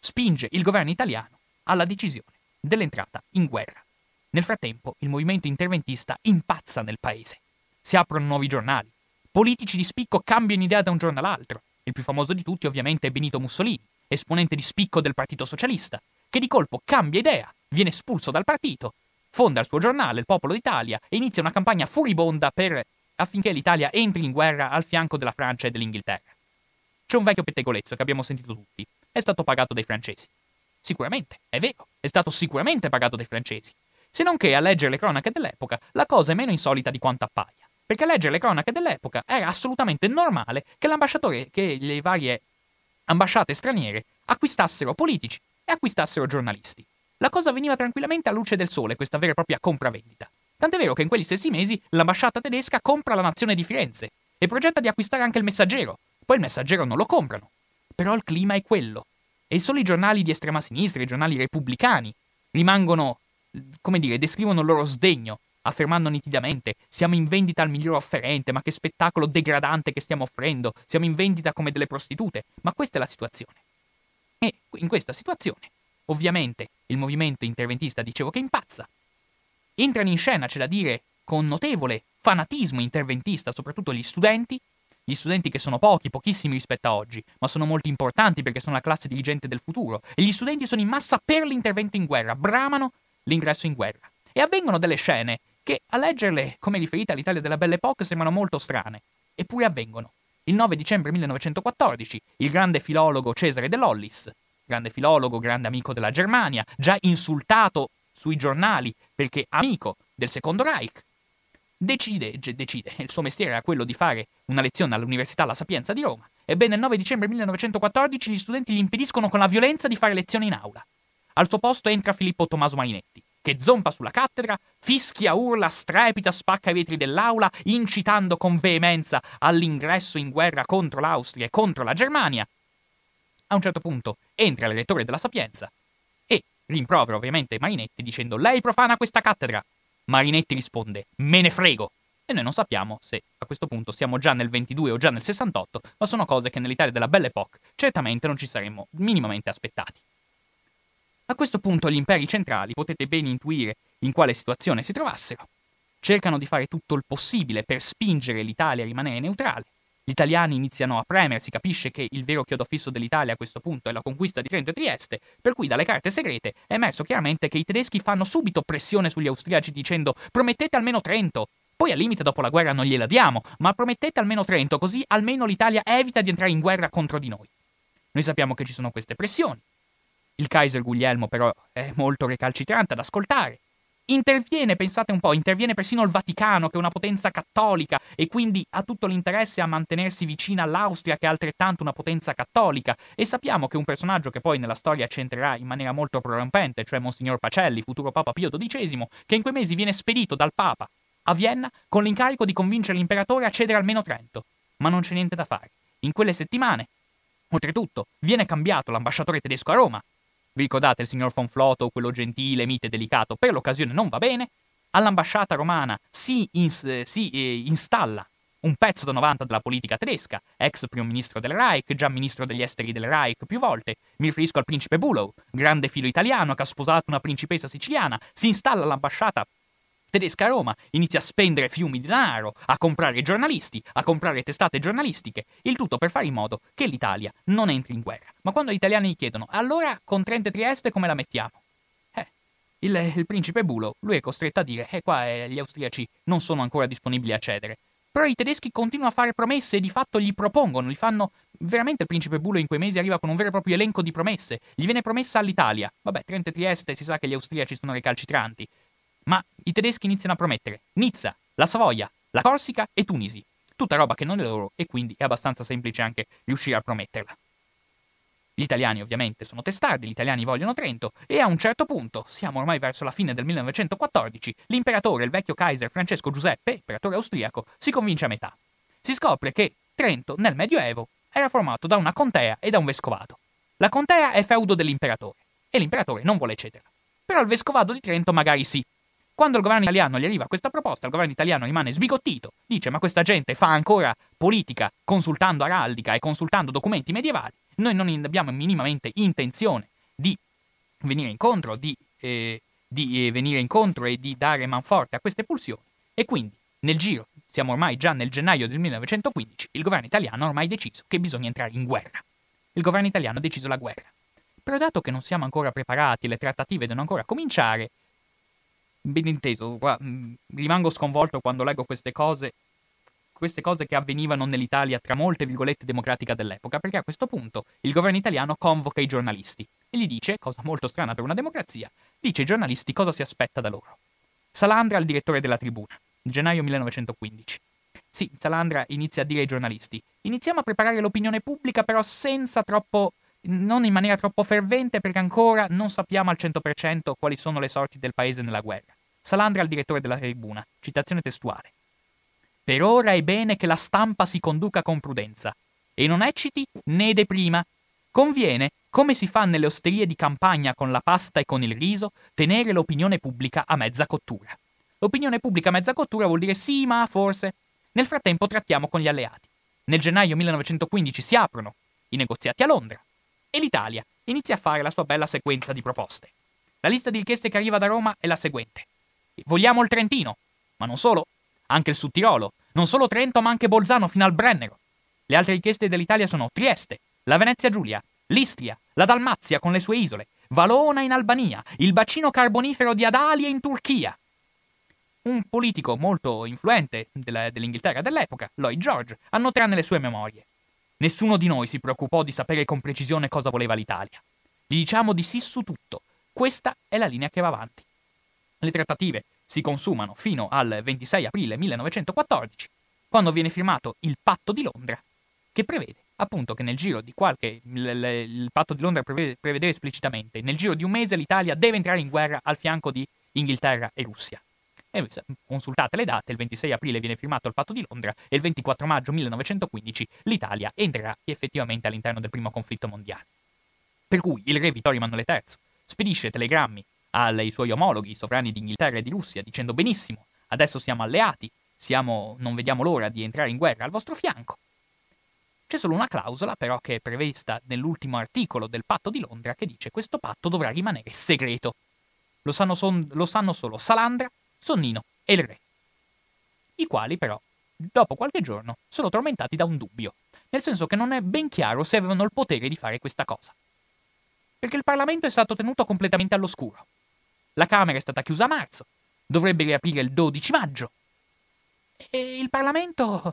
spinge il governo italiano alla decisione dell'entrata in guerra. Nel frattempo il movimento interventista impazza nel paese si aprono nuovi giornali. Politici di spicco cambiano idea da un giorno all'altro. Il più famoso di tutti ovviamente è Benito Mussolini, esponente di spicco del Partito Socialista, che di colpo cambia idea, viene espulso dal partito, fonda il suo giornale, Il Popolo d'Italia, e inizia una campagna furibonda per, affinché l'Italia entri in guerra al fianco della Francia e dell'Inghilterra. C'è un vecchio pettegolezzo che abbiamo sentito tutti. È stato pagato dai francesi. Sicuramente, è vero, è stato sicuramente pagato dai francesi. Se non che a leggere le cronache dell'epoca la cosa è meno insolita di quanto appaia perché a leggere le cronache dell'epoca era assolutamente normale che l'ambasciatore, che le varie ambasciate straniere acquistassero politici e acquistassero giornalisti. La cosa veniva tranquillamente a luce del sole, questa vera e propria compravendita. Tant'è vero che in quegli stessi mesi l'ambasciata tedesca compra la nazione di Firenze e progetta di acquistare anche il messaggero. Poi il messaggero non lo comprano. Però il clima è quello. E solo i giornali di estrema sinistra, i giornali repubblicani, rimangono, come dire, descrivono il loro sdegno affermando nitidamente siamo in vendita al miglior offerente, ma che spettacolo degradante che stiamo offrendo, siamo in vendita come delle prostitute, ma questa è la situazione. E in questa situazione, ovviamente, il movimento interventista dicevo che impazza. Entrano in scena, c'è da dire, con notevole fanatismo interventista, soprattutto gli studenti, gli studenti che sono pochi, pochissimi rispetto a oggi, ma sono molto importanti perché sono la classe dirigente del futuro, e gli studenti sono in massa per l'intervento in guerra, bramano l'ingresso in guerra. E avvengono delle scene che a leggerle come riferite all'Italia della Belle Époque sembrano molto strane, eppure avvengono. Il 9 dicembre 1914, il grande filologo Cesare De Lollis, grande filologo, grande amico della Germania, già insultato sui giornali perché amico del Secondo Reich, decide, decide, il suo mestiere era quello di fare una lezione all'Università La Sapienza di Roma. Ebbene, il 9 dicembre 1914 gli studenti gli impediscono con la violenza di fare lezione in aula. Al suo posto entra Filippo Tommaso Marinetti che zompa sulla cattedra, fischia, urla, strepita, spacca i vetri dell'aula, incitando con veemenza all'ingresso in guerra contro l'Austria e contro la Germania. A un certo punto entra il rettore della Sapienza e rimprovera ovviamente Marinetti dicendo lei profana questa cattedra. Marinetti risponde me ne frego. E noi non sappiamo se a questo punto siamo già nel 22 o già nel 68, ma sono cose che nell'Italia della Belle Époque certamente non ci saremmo minimamente aspettati. A questo punto gli imperi centrali potete ben intuire in quale situazione si trovassero. Cercano di fare tutto il possibile per spingere l'Italia a rimanere neutrale, Gli italiani iniziano a premere, si capisce che il vero chiodo fisso dell'Italia a questo punto è la conquista di Trento e Trieste, per cui dalle carte segrete è emerso chiaramente che i tedeschi fanno subito pressione sugli austriaci dicendo promettete almeno Trento. Poi al limite dopo la guerra non gliela diamo, ma promettete almeno Trento, così almeno l'Italia evita di entrare in guerra contro di noi. Noi sappiamo che ci sono queste pressioni. Il Kaiser Guglielmo però è molto recalcitrante ad ascoltare Interviene, pensate un po', interviene persino il Vaticano, che è una potenza cattolica e quindi ha tutto l'interesse a mantenersi vicina all'Austria, che è altrettanto una potenza cattolica. E sappiamo che un personaggio che poi nella storia centrerà in maniera molto prorompente, cioè Monsignor Pacelli, futuro Papa Pio XII, che in quei mesi viene spedito dal Papa a Vienna con l'incarico di convincere l'imperatore a cedere almeno Trento. Ma non c'è niente da fare. In quelle settimane, oltretutto, viene cambiato l'ambasciatore tedesco a Roma, vi ricordate il signor Fonfloto, quello gentile, mite delicato, per l'occasione non va bene? All'ambasciata romana si, ins- si eh, installa un pezzo da 90 della politica tedesca, ex primo ministro del Reich, già ministro degli esteri del Reich più volte. Mi riferisco al principe Bulow, grande filo italiano che ha sposato una principessa siciliana, si installa all'ambasciata tedesca Roma inizia a spendere fiumi di denaro, a comprare giornalisti, a comprare testate giornalistiche, il tutto per fare in modo che l'Italia non entri in guerra. Ma quando gli italiani gli chiedono allora con Trento e Trieste come la mettiamo? Eh, il, il principe Bulo, lui è costretto a dire eh qua eh, gli austriaci non sono ancora disponibili a cedere. Però i tedeschi continuano a fare promesse e di fatto gli propongono, gli fanno... Veramente il principe Bulo in quei mesi arriva con un vero e proprio elenco di promesse. Gli viene promessa all'Italia. Vabbè, Trento e Trieste si sa che gli austriaci sono recalcitranti. Ma i tedeschi iniziano a promettere Nizza, la Savoia, la Corsica e Tunisi. Tutta roba che non è loro e quindi è abbastanza semplice anche riuscire a prometterla. Gli italiani ovviamente sono testardi, gli italiani vogliono Trento e a un certo punto, siamo ormai verso la fine del 1914, l'imperatore, il vecchio Kaiser Francesco Giuseppe, imperatore austriaco, si convince a metà. Si scopre che Trento, nel Medioevo, era formato da una contea e da un vescovato. La contea è feudo dell'imperatore e l'imperatore non vuole cederla. Però il vescovado di Trento magari sì, quando il governo italiano gli arriva questa proposta, il governo italiano rimane sbigottito, dice ma questa gente fa ancora politica consultando araldica e consultando documenti medievali, noi non abbiamo minimamente intenzione di venire incontro, di, eh, di eh, venire incontro e di dare manforte a queste pulsioni e quindi nel giro, siamo ormai già nel gennaio del 1915, il governo italiano ha ormai deciso che bisogna entrare in guerra. Il governo italiano ha deciso la guerra. Però dato che non siamo ancora preparati, le trattative devono ancora cominciare, ben inteso, guarda, mm, rimango sconvolto quando leggo queste cose, queste cose che avvenivano nell'Italia tra molte virgolette democratica dell'epoca, perché a questo punto il governo italiano convoca i giornalisti e gli dice, cosa molto strana per una democrazia, dice ai giornalisti cosa si aspetta da loro. Salandra, il direttore della Tribuna, gennaio 1915. Sì, Salandra inizia a dire ai giornalisti, iniziamo a preparare l'opinione pubblica però senza troppo non in maniera troppo fervente perché ancora non sappiamo al 100% quali sono le sorti del paese nella guerra. Salandra al direttore della tribuna, citazione testuale. Per ora è bene che la stampa si conduca con prudenza e non ecciti né deprima. Conviene, come si fa nelle osterie di campagna con la pasta e con il riso, tenere l'opinione pubblica a mezza cottura. L'opinione pubblica a mezza cottura vuol dire sì, ma forse. Nel frattempo trattiamo con gli alleati. Nel gennaio 1915 si aprono i negoziati a Londra e l'Italia inizia a fare la sua bella sequenza di proposte. La lista di richieste che arriva da Roma è la seguente. Vogliamo il Trentino, ma non solo, anche il Sud Tirolo, non solo Trento ma anche Bolzano fino al Brennero. Le altre richieste dell'Italia sono Trieste, la Venezia Giulia, l'Istria, la Dalmazia con le sue isole, Valona in Albania, il bacino carbonifero di Adalia in Turchia. Un politico molto influente della, dell'Inghilterra dell'epoca, Lloyd George, annoterà nelle sue memorie. Nessuno di noi si preoccupò di sapere con precisione cosa voleva l'Italia. Gli diciamo di sì su tutto. Questa è la linea che va avanti. Le trattative si consumano fino al 26 aprile 1914, quando viene firmato il patto di Londra, che prevede appunto che nel giro di qualche... il, il patto di Londra prevede, prevede esplicitamente, nel giro di un mese l'Italia deve entrare in guerra al fianco di Inghilterra e Russia. E consultate le date, il 26 aprile viene firmato il patto di Londra e il 24 maggio 1915 l'Italia entrerà effettivamente all'interno del primo conflitto mondiale. Per cui il re Vittorio Emanuele III spedisce telegrammi ai suoi omologhi, i sovrani di Inghilterra e di Russia, dicendo benissimo, adesso siamo alleati, siamo, non vediamo l'ora di entrare in guerra al vostro fianco. C'è solo una clausola, però, che è prevista nell'ultimo articolo del patto di Londra, che dice questo patto dovrà rimanere segreto. Lo sanno, son, lo sanno solo Salandra, Sonnino e il re, i quali però dopo qualche giorno, sono tormentati da un dubbio, nel senso che non è ben chiaro se avevano il potere di fare questa cosa. Perché il Parlamento è stato tenuto completamente all'oscuro. La Camera è stata chiusa a marzo, dovrebbe riaprire il 12 maggio. E il Parlamento...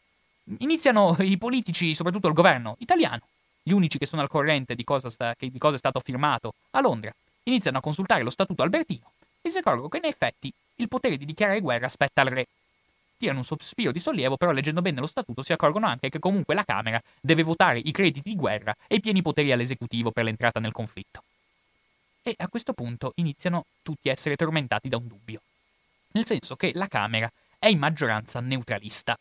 Iniziano i politici, soprattutto il governo italiano, gli unici che sono al corrente di cosa, sta, di cosa è stato firmato a Londra, iniziano a consultare lo Statuto Albertino e si accorgono che in effetti il potere di dichiarare guerra spetta al re. Tirano un sospiro di sollievo, però leggendo bene lo statuto si accorgono anche che comunque la Camera deve votare i crediti di guerra e i pieni poteri all'esecutivo per l'entrata nel conflitto. E a questo punto iniziano tutti a essere tormentati da un dubbio. Nel senso che la Camera è in maggioranza neutralista.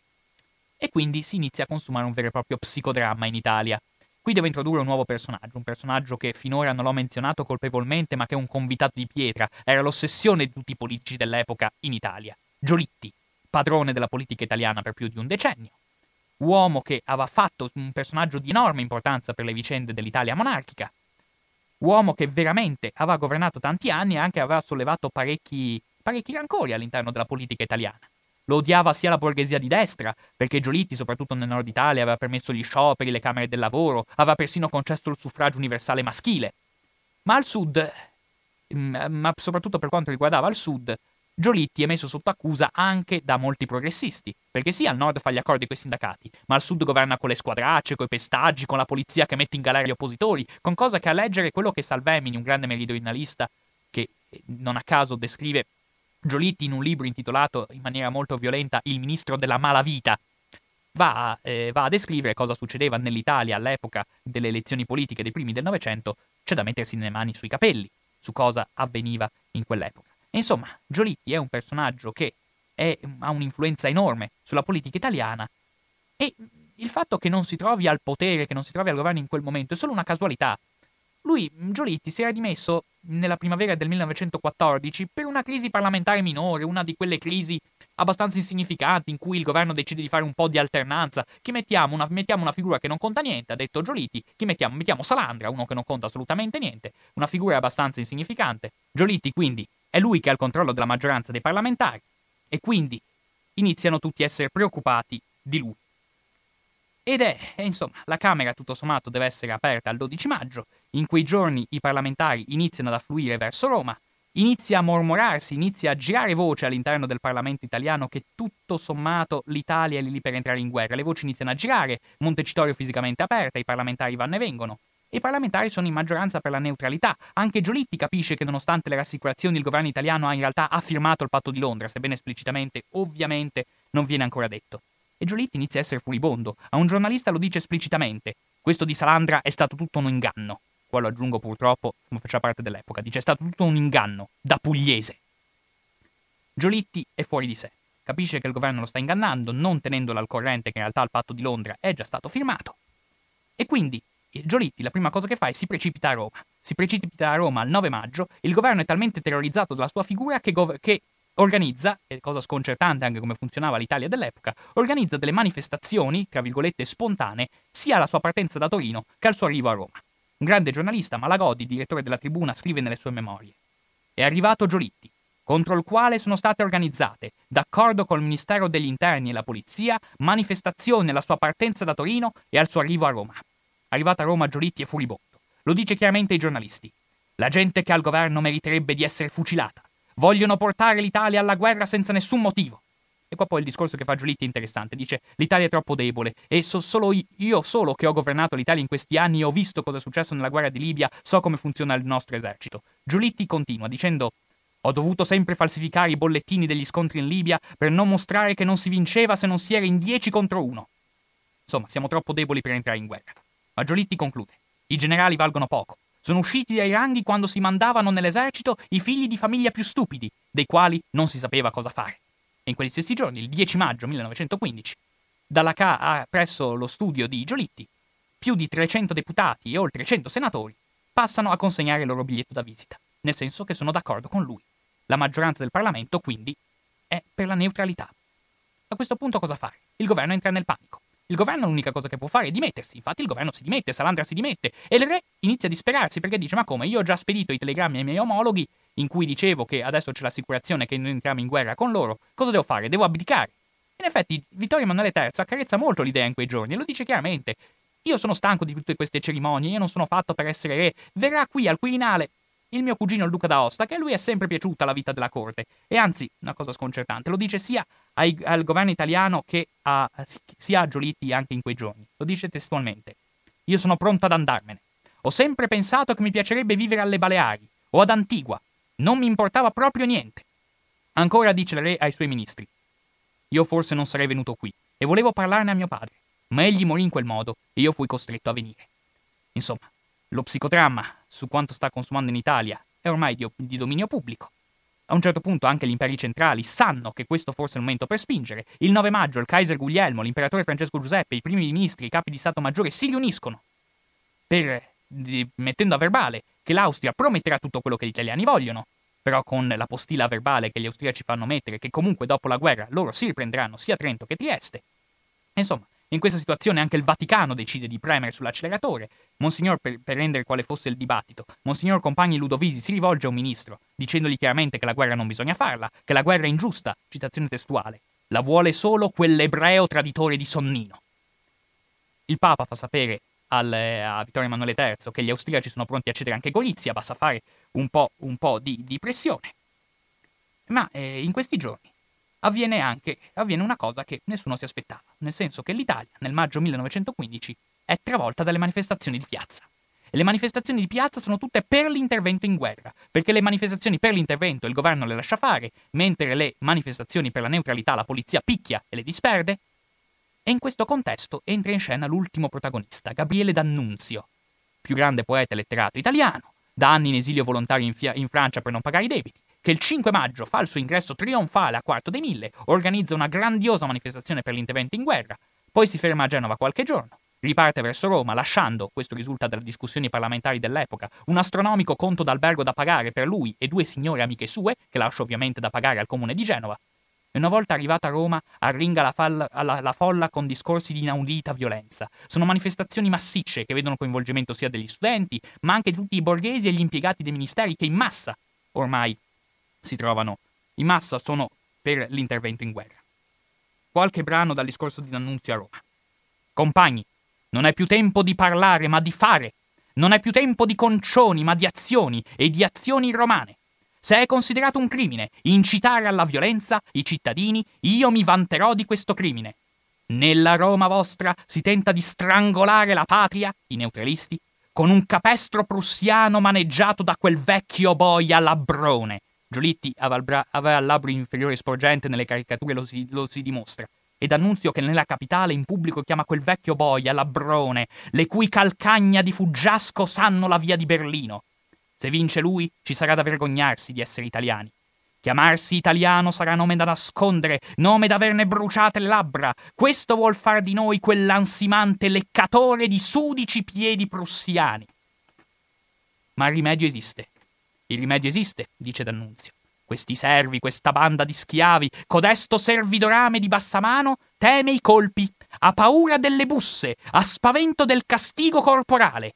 E quindi si inizia a consumare un vero e proprio psicodramma in Italia. Qui devo introdurre un nuovo personaggio, un personaggio che finora non l'ho menzionato colpevolmente, ma che è un convitato di pietra, era l'ossessione di tutti i politici dell'epoca in Italia. Giolitti, padrone della politica italiana per più di un decennio. Uomo che aveva fatto un personaggio di enorme importanza per le vicende dell'Italia monarchica. Uomo che veramente aveva governato tanti anni e anche aveva sollevato parecchi, parecchi rancori all'interno della politica italiana. Lo odiava sia la borghesia di destra, perché Giolitti, soprattutto nel nord Italia, aveva permesso gli scioperi, le camere del lavoro, aveva persino concesso il suffragio universale maschile. Ma al sud, mm, ma soprattutto per quanto riguardava il sud, Giolitti è messo sotto accusa anche da molti progressisti, perché sì, al nord fa gli accordi con i sindacati, ma al sud governa con le squadracce, con i pestaggi, con la polizia che mette in galera gli oppositori, con cosa che a leggere quello che Salvemini, un grande meridionalista, che eh, non a caso descrive Giolitti in un libro intitolato in maniera molto violenta Il ministro della malavita, va, eh, va a descrivere cosa succedeva nell'Italia all'epoca delle elezioni politiche dei primi del Novecento, c'è da mettersi le mani sui capelli su cosa avveniva in quell'epoca. Insomma, Giolitti è un personaggio che è, ha un'influenza enorme sulla politica italiana e il fatto che non si trovi al potere, che non si trovi al governo in quel momento è solo una casualità. Lui, Giolitti, si era dimesso nella primavera del 1914 per una crisi parlamentare minore, una di quelle crisi abbastanza insignificanti in cui il governo decide di fare un po' di alternanza. Chi mettiamo una, mettiamo una figura che non conta niente, ha detto Giolitti. Chi mettiamo? Mettiamo Salandra, uno che non conta assolutamente niente, una figura abbastanza insignificante. Giolitti, quindi, è lui che ha il controllo della maggioranza dei parlamentari e quindi iniziano tutti a essere preoccupati di lui. Ed è, insomma, la Camera tutto sommato deve essere aperta il 12 maggio, in quei giorni i parlamentari iniziano ad affluire verso Roma, inizia a mormorarsi, inizia a girare voce all'interno del Parlamento italiano che tutto sommato l'Italia è lì per entrare in guerra, le voci iniziano a girare, Montecitorio fisicamente aperta, i parlamentari vanno e vengono. I parlamentari sono in maggioranza per la neutralità. Anche Giolitti capisce che nonostante le rassicurazioni il governo italiano ha in realtà firmato il patto di Londra, sebbene esplicitamente, ovviamente, non viene ancora detto e Giolitti inizia a essere furibondo. A un giornalista lo dice esplicitamente. Questo di Salandra è stato tutto un inganno. Qua lo aggiungo purtroppo, come faceva parte dell'epoca. Dice è stato tutto un inganno, da pugliese. Giolitti è fuori di sé. Capisce che il governo lo sta ingannando, non tenendolo al corrente che in realtà il patto di Londra è già stato firmato. E quindi Giolitti la prima cosa che fa è si precipita a Roma. Si precipita a Roma il 9 maggio, il governo è talmente terrorizzato dalla sua figura che, gov- che organizza, e cosa sconcertante anche come funzionava l'Italia dell'epoca, organizza delle manifestazioni, tra virgolette spontanee, sia alla sua partenza da Torino che al suo arrivo a Roma. Un grande giornalista, Malagodi, direttore della Tribuna, scrive nelle sue memorie. È arrivato Giolitti, contro il quale sono state organizzate, d'accordo col Ministero degli Interni e la Polizia, manifestazioni alla sua partenza da Torino e al suo arrivo a Roma. Arrivato a Roma Giolitti è furibondo. Lo dice chiaramente ai giornalisti. La gente che al governo meriterebbe di essere fucilata. Vogliono portare l'Italia alla guerra senza nessun motivo. E qua poi il discorso che fa Giolitti è interessante. Dice: L'Italia è troppo debole e so solo io, solo che ho governato l'Italia in questi anni e ho visto cosa è successo nella guerra di Libia, so come funziona il nostro esercito. Giolitti continua dicendo: Ho dovuto sempre falsificare i bollettini degli scontri in Libia per non mostrare che non si vinceva se non si era in 10 contro 1. Insomma, siamo troppo deboli per entrare in guerra. Ma Giolitti conclude: I generali valgono poco. Sono usciti dai ranghi quando si mandavano nell'esercito i figli di famiglia più stupidi, dei quali non si sapeva cosa fare. E in quegli stessi giorni, il 10 maggio 1915, dalla CA presso lo studio di Giolitti, più di 300 deputati e oltre 100 senatori passano a consegnare il loro biglietto da visita, nel senso che sono d'accordo con lui. La maggioranza del Parlamento, quindi, è per la neutralità. A questo punto cosa fare? Il governo entra nel panico. Il governo l'unica cosa che può fare è dimettersi. Infatti il governo si dimette, Salandra si dimette e il re inizia a disperarsi perché dice ma come, io ho già spedito i telegrammi ai miei omologhi in cui dicevo che adesso c'è l'assicurazione che noi entriamo in guerra con loro, cosa devo fare? Devo abdicare. In effetti, Vittorio Emanuele III accarezza molto l'idea in quei giorni e lo dice chiaramente. Io sono stanco di tutte queste cerimonie, io non sono fatto per essere re. Verrà qui al Quirinale il mio cugino il duca d'Aosta, che a lui è sempre piaciuta la vita della corte. E anzi, una cosa sconcertante, lo dice sia ai, al governo italiano che a, sia a Giolitti anche in quei giorni. Lo dice testualmente. Io sono pronto ad andarmene. Ho sempre pensato che mi piacerebbe vivere alle Baleari o ad Antigua. Non mi importava proprio niente. Ancora dice il re ai suoi ministri. Io forse non sarei venuto qui e volevo parlarne a mio padre, ma egli morì in quel modo e io fui costretto a venire. Insomma, lo psicodramma su quanto sta consumando in Italia è ormai di, di dominio pubblico. A un certo punto anche gli imperi centrali sanno che questo forse è il momento per spingere. Il 9 maggio il Kaiser Guglielmo, l'imperatore Francesco Giuseppe, i primi ministri, i capi di Stato Maggiore si riuniscono per, di, mettendo a verbale che l'Austria prometterà tutto quello che gli italiani vogliono, però con la postilla verbale che gli austriaci fanno mettere che comunque dopo la guerra loro si riprenderanno sia Trento che Trieste. Insomma, in questa situazione anche il Vaticano decide di premere sull'acceleratore. Monsignor, per, per, rendere quale fosse il dibattito, Monsignor Compagni Ludovisi si rivolge a un ministro, dicendogli chiaramente che la guerra non bisogna farla, che la guerra è ingiusta, citazione testuale, la vuole solo quell'ebreo traditore di Sonnino. Il Papa fa sapere al, a Vittorio Emanuele III che gli austriaci sono pronti a cedere anche Gorizia, basta fare un po', un po di, di, pressione. Ma eh, in questi giorni avviene anche avviene una cosa che nessuno si aspettava, nel senso che l'Italia nel maggio 1915 è travolta dalle manifestazioni di piazza. E le manifestazioni di piazza sono tutte per l'intervento in guerra, perché le manifestazioni per l'intervento il governo le lascia fare, mentre le manifestazioni per la neutralità la polizia picchia e le disperde. E in questo contesto entra in scena l'ultimo protagonista, Gabriele D'Annunzio, più grande poeta e letterato italiano, da anni in esilio volontario in, fia- in Francia per non pagare i debiti, che il 5 maggio fa il suo ingresso trionfale a Quarto dei Mille, organizza una grandiosa manifestazione per l'intervento in guerra, poi si ferma a Genova qualche giorno, riparte verso Roma lasciando, questo risulta dalle discussioni parlamentari dell'epoca, un astronomico conto d'albergo da pagare per lui e due signore amiche sue, che lascia ovviamente da pagare al comune di Genova, e una volta arrivata a Roma arringa la, falla, la, la, folla con discorsi di inaudita violenza. Sono manifestazioni massicce che vedono coinvolgimento sia degli studenti, ma anche di tutti i borghesi e gli impiegati dei ministeri che in massa ormai si trovano in massa sono per l'intervento in guerra. Qualche brano dal discorso di D'Annunzio a Roma. Compagni, non è più tempo di parlare, ma di fare. Non è più tempo di concioni, ma di azioni e di azioni romane. Se è considerato un crimine incitare alla violenza i cittadini, io mi vanterò di questo crimine. Nella Roma vostra si tenta di strangolare la patria, i neutralisti, con un capestro prussiano maneggiato da quel vecchio boia labbrone, Giolitti aveva il labbro inferiore sporgente, nelle caricature lo si, lo si dimostra. Ed annunzio che nella capitale in pubblico chiama quel vecchio boia, Labbrone, le cui calcagna di fuggiasco sanno la via di Berlino. Se vince lui, ci sarà da vergognarsi di essere italiani. Chiamarsi italiano sarà nome da nascondere, nome da averne bruciate le labbra. Questo vuol far di noi quell'ansimante leccatore di sudici piedi prussiani. Ma il rimedio esiste. Il rimedio esiste, dice D'Annunzio. Questi servi, questa banda di schiavi, codesto servidorame di bassa mano, teme i colpi, ha paura delle busse, ha spavento del castigo corporale.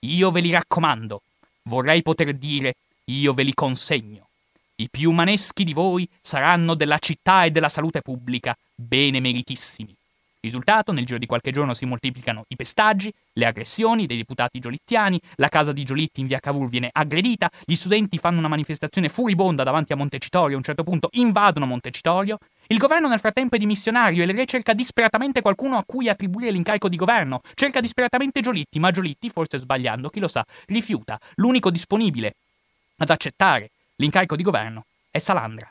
Io ve li raccomando, vorrei poter dire, io ve li consegno. I più maneschi di voi saranno della città e della salute pubblica, bene meritissimi. Risultato, nel giro di qualche giorno si moltiplicano i pestaggi, le aggressioni dei deputati giolittiani, la casa di Giolitti in via Cavour viene aggredita, gli studenti fanno una manifestazione furibonda davanti a Montecitorio, a un certo punto invadono Montecitorio, il governo nel frattempo è dimissionario e il re cerca disperatamente qualcuno a cui attribuire l'incarico di governo, cerca disperatamente Giolitti, ma Giolitti, forse sbagliando, chi lo sa, rifiuta. L'unico disponibile ad accettare l'incarico di governo è Salandra.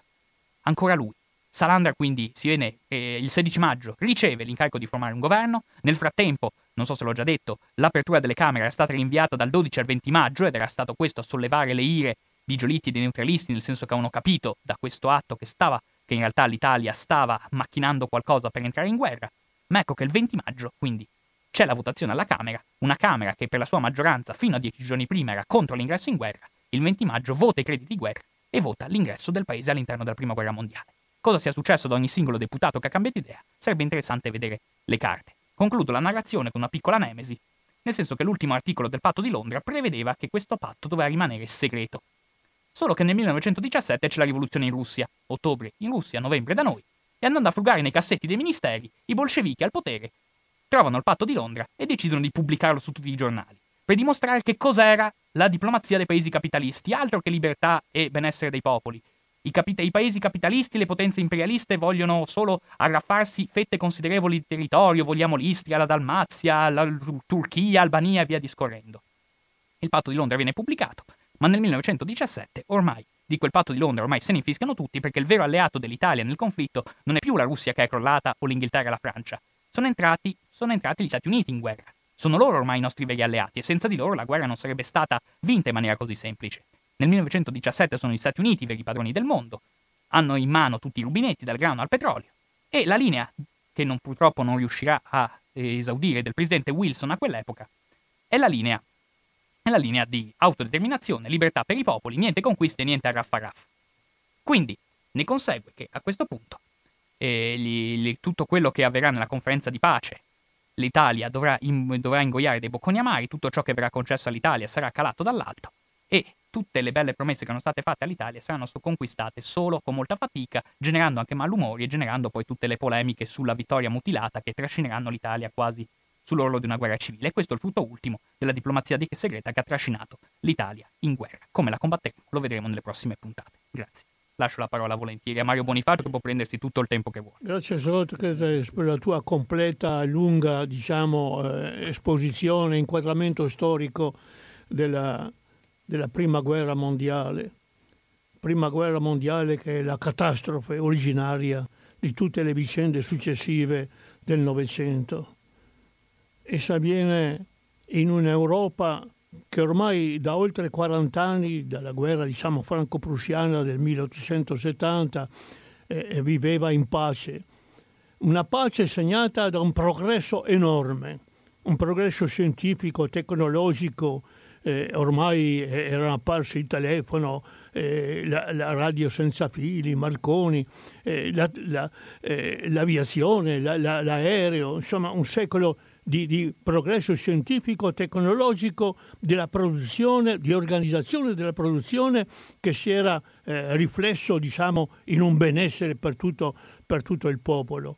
Ancora lui. Salandra quindi viene eh, il 16 maggio, riceve l'incarico di formare un governo. Nel frattempo, non so se l'ho già detto, l'apertura delle Camere era stata rinviata dal 12 al 20 maggio ed era stato questo a sollevare le ire di Giolitti e dei neutralisti, nel senso che avevano capito da questo atto che stava, che in realtà l'Italia stava macchinando qualcosa per entrare in guerra. Ma ecco che il 20 maggio, quindi, c'è la votazione alla Camera, una Camera che per la sua maggioranza fino a dieci giorni prima era contro l'ingresso in guerra, il 20 maggio vota i crediti di guerra e vota l'ingresso del paese all'interno della Prima Guerra Mondiale. Cosa sia successo ad ogni singolo deputato che ha cambiato idea, sarebbe interessante vedere le carte. Concludo la narrazione con una piccola nemesi, nel senso che l'ultimo articolo del patto di Londra prevedeva che questo patto doveva rimanere segreto. Solo che nel 1917 c'è la rivoluzione in Russia, ottobre in Russia, novembre da noi, E andando a frugare nei cassetti dei ministeri, i bolscevichi al potere trovano il patto di Londra e decidono di pubblicarlo su tutti i giornali, per dimostrare che cos'era la diplomazia dei paesi capitalisti, altro che libertà e benessere dei popoli. I, capita- I, paesi capitalisti, le potenze imperialiste vogliono solo arraffarsi fette considerevoli di territorio, vogliamo l'Istria, la Dalmazia, la Turchia, Albania e via discorrendo. Il patto di Londra viene pubblicato, ma nel 1917 ormai di quel patto di Londra ormai se ne infiscano tutti perché il vero alleato dell'Italia nel conflitto non è più la Russia che è crollata o l'Inghilterra e la Francia, sono entrati, sono entrati gli Stati Uniti in guerra. Sono loro ormai i nostri veri alleati e senza di loro la guerra non sarebbe stata vinta in maniera così semplice. Nel 1917 sono gli Stati Uniti i veri padroni del mondo, hanno in mano tutti i rubinetti dal grano al petrolio e la linea, che non, purtroppo non riuscirà a esaudire del presidente Wilson a quell'epoca, è la linea, è la linea di autodeterminazione, libertà per i popoli, niente conquiste, niente arraffaraf. Quindi ne consegue che a questo punto eh, gli, gli, tutto quello che avverrà nella conferenza di pace l'Italia dovrà, in, dovrà ingoiare dei bocconi amari, tutto ciò che verrà concesso all'Italia sarà calato dall'alto e tutte le belle promesse che erano state fatte all'Italia saranno conquistate solo con molta fatica, generando anche malumori e generando poi tutte le polemiche sulla vittoria mutilata che trascineranno l'Italia quasi sull'orlo di una guerra civile. E questo è il frutto ultimo della diplomazia segreta che ha trascinato l'Italia in guerra. Come la combatteremo lo vedremo nelle prossime puntate. Grazie lascio la parola volentieri a Mario Bonifacio che può prendersi tutto il tempo che vuole. Grazie Socrate per la tua completa, lunga diciamo, eh, esposizione, inquadramento storico della, della Prima Guerra Mondiale. Prima Guerra Mondiale che è la catastrofe originaria di tutte le vicende successive del Novecento. Essa avviene in un'Europa che ormai da oltre 40 anni, dalla guerra diciamo, franco-prussiana del 1870, eh, viveva in pace. Una pace segnata da un progresso enorme, un progresso scientifico, tecnologico, eh, ormai erano apparsi il telefono, eh, la, la, radio senza fili, Marconi, eh, la, la, eh, l'aviazione, l'aereo, insomma un secolo di, di, progresso scientifico, tecnologico, della produzione, di organizzazione della produzione che si era eh, riflesso diciamo, in un benessere per tutto, per tutto il popolo.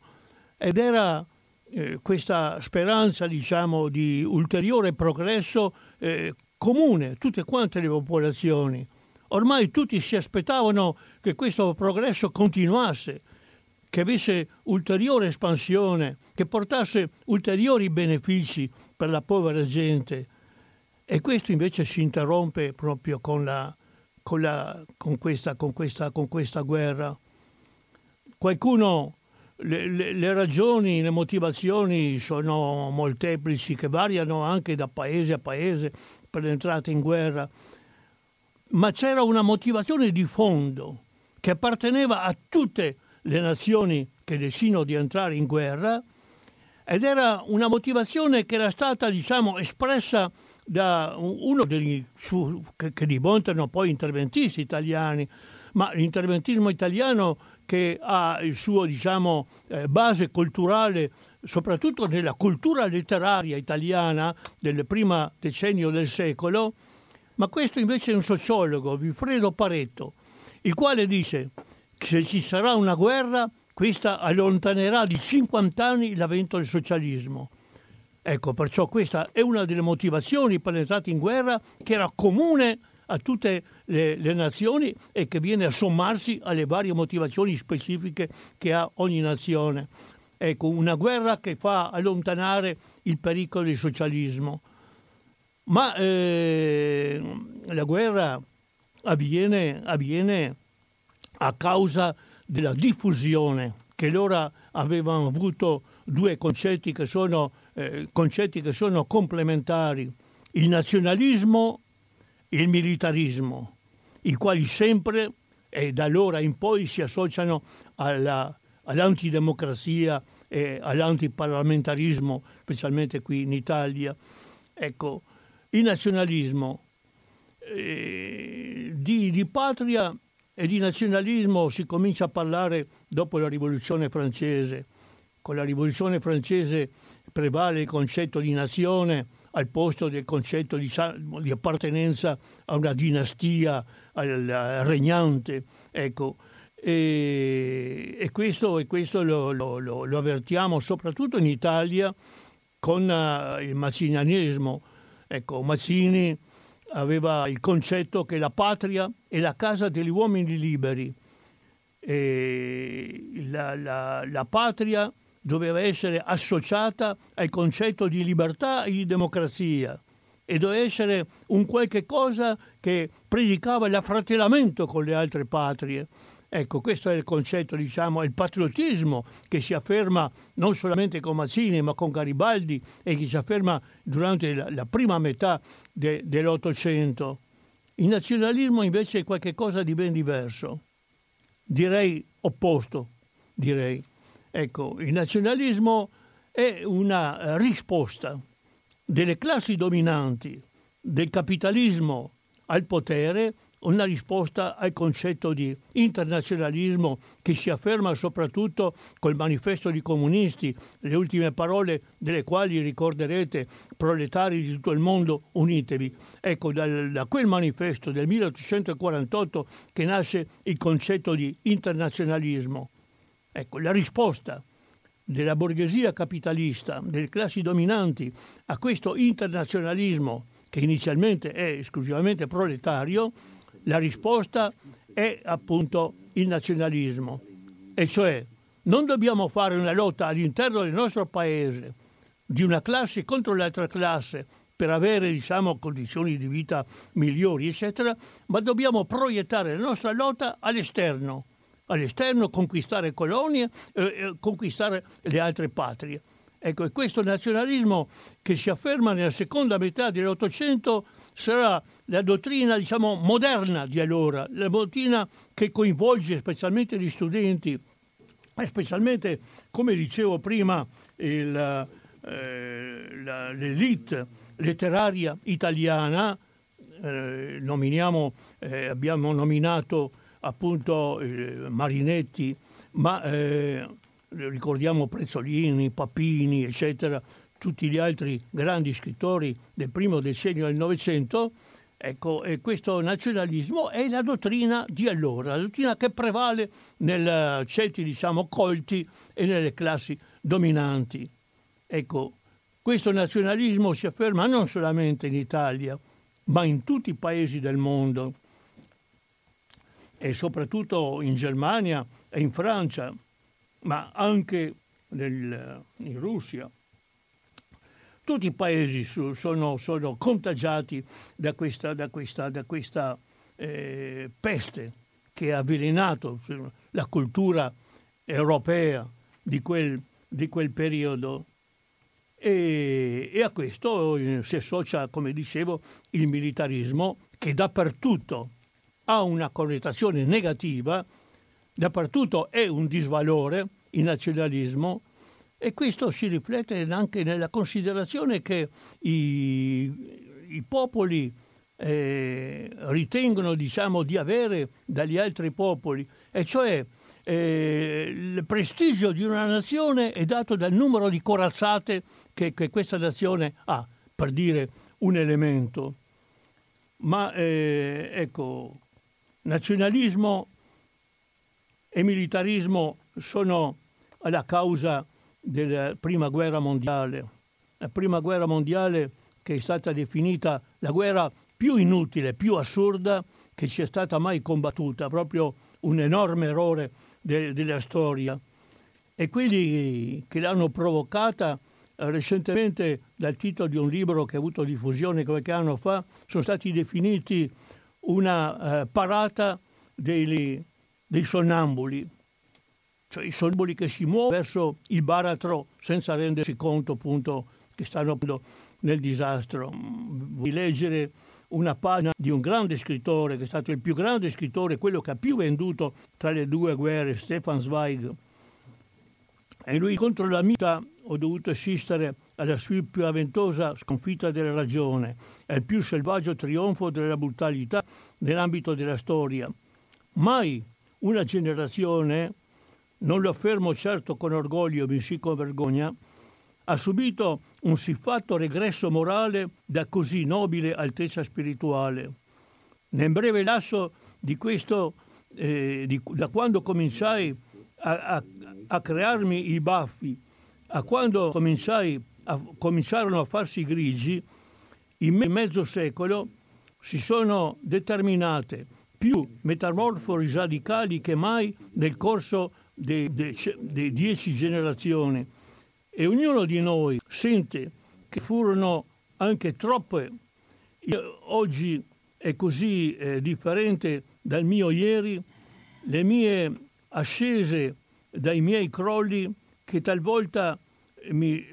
Ed era eh, questa speranza diciamo, di ulteriore progresso eh, comune tutte quante le popolazioni. Ormai tutti si aspettavano che questo progresso continuasse, che avesse ulteriore espansione, che portasse ulteriori benefici per la povera gente. E questo invece si interrompe proprio con, la, con, la, con, questa, con, questa, questa, guerra. Qualcuno, le, le, le, ragioni, le motivazioni sono molteplici, che variano anche da paese a paese per l'entrata in guerra, ma c'era una motivazione di fondo che apparteneva a tutte le nazioni che decidono di entrare in guerra ed era una motivazione che era stata diciamo, espressa da uno degli su, che, che diventano poi interventisti italiani, ma l'interventismo italiano che ha il suo diciamo, eh, base culturale soprattutto nella cultura letteraria italiana del primo decennio del secolo, ma questo invece è un sociologo, Vilfredo Pareto, il quale dice se ci sarà una guerra, questa allontanerà di 50 anni l'avvento del socialismo. Ecco, perciò questa è una delle motivazioni per l'entrata in guerra che era comune a tutte le, le, nazioni e che viene a sommarsi alle varie motivazioni specifiche che ha ogni nazione. Ecco, una guerra che fa allontanare il pericolo del socialismo. Ma eh, la guerra avviene, avviene a causa della diffusione che loro avevano avuto due concetti che sono, eh, concetti che sono complementari, il nazionalismo e il militarismo, i quali sempre e da allora in poi si associano alla, all'antidemocrazia e all'antiparlamentarismo, specialmente qui in Italia. Ecco, il nazionalismo eh, di, di patria e di nazionalismo si comincia a parlare dopo la rivoluzione francese. Con la rivoluzione francese prevale il concetto di nazione al posto del concetto di, di appartenenza a una dinastia al, regnante. Ecco, E, e questo, e questo lo, lo, lo, lo, avvertiamo soprattutto in Italia con uh, il mazzinianesimo. Ecco, Mazzini aveva il concetto che la patria è la casa degli uomini liberi. La, la, la, patria doveva essere associata al concetto di libertà e di democrazia e doveva essere un qualche cosa che predicava l'affratellamento con le altre patrie. Ecco, questo è il concetto, diciamo, il patriottismo che si afferma non solamente con Mazzini, ma con Garibaldi e che si afferma durante la, la prima metà de, dell'Ottocento. Il nazionalismo invece è qualcosa di ben diverso, direi opposto, direi. Ecco, il nazionalismo è una risposta delle classi dominanti del capitalismo al potere una risposta al concetto di internazionalismo che si afferma soprattutto col manifesto di comunisti, le ultime parole delle quali ricorderete, proletari di tutto il mondo, unitevi. Ecco, da, da quel manifesto del 1848 che nasce il concetto di internazionalismo. Ecco, la risposta della borghesia capitalista, delle classi dominanti a questo internazionalismo che inizialmente è esclusivamente proletario, la risposta è appunto il nazionalismo, e cioè non dobbiamo fare una lotta all'interno del nostro paese di una classe contro l'altra classe per avere diciamo, condizioni di vita migliori, eccetera, ma dobbiamo proiettare la nostra lotta all'esterno, all'esterno conquistare colonie, eh, eh, conquistare le altre patrie. Ecco, e questo nazionalismo che si afferma nella seconda metà dell'Ottocento sarà la dottrina diciamo, moderna di allora, la dottrina che coinvolge specialmente gli studenti specialmente, come dicevo prima, il, eh, la, l'elite letteraria italiana, eh, nominiamo, eh, abbiamo nominato appunto eh, Marinetti, ma eh, ricordiamo Prezzolini, Papini, eccetera, tutti gli altri grandi scrittori del primo decennio del Novecento, ecco, questo nazionalismo è la dottrina di allora, la dottrina che prevale nei ceti, diciamo, colti e nelle classi dominanti. Ecco, questo nazionalismo si afferma non solamente in Italia, ma in tutti i paesi del mondo e soprattutto in Germania e in Francia, ma anche nel, in Russia. Tutti i paesi sono, sono contagiati da questa, da questa, da questa eh, peste che ha avvelenato la cultura europea di quel, di quel periodo. E, e, a questo si associa, come dicevo, il militarismo che dappertutto ha una connotazione negativa, dappertutto è un disvalore il nazionalismo e questo si riflette anche nella considerazione che i, i popoli eh, ritengono diciamo, di avere dagli altri popoli, e cioè eh, il prestigio di una nazione è dato dal numero di corazzate che, che questa nazione ha, per dire un elemento. Ma eh, ecco, nazionalismo e militarismo sono la causa della prima guerra mondiale. La prima guerra mondiale che è stata definita la guerra più inutile, più assurda che sia stata mai combattuta, proprio un enorme errore de- della storia. E quelli che l'hanno provocata recentemente dal titolo di un libro che ha avuto diffusione qualche anno fa, sono stati definiti una eh, parata dei, dei sonnambuli, cioè i sonnambuli che si muovono verso il baratro senza rendersi conto appunto che stanno nel disastro. Vuoi leggere una pagina di un grande scrittore, che è stato il più grande scrittore, quello che ha più venduto tra le due guerre, Stefan Zweig. E lui contro la mita ho dovuto assistere alla sua più aventosa sconfitta della ragione, al più selvaggio trionfo della brutalità nell'ambito della storia. Mai una generazione, non lo affermo certo con orgoglio, bensì con vergogna, ha subito un siffatto regresso morale da così nobile altezza spirituale. Nel breve lasso di questo eh, di, da quando cominciai a, a, a, crearmi i baffi a quando cominciai a, cominciarono a farsi grigi, in mezzo secolo si sono determinate più metamorfosi radicali che mai nel corso delle dieci generazioni e ognuno di noi sente che furono anche troppe. Oggi è così eh, differente dal mio ieri, le mie ascese dai miei crolli che talvolta mi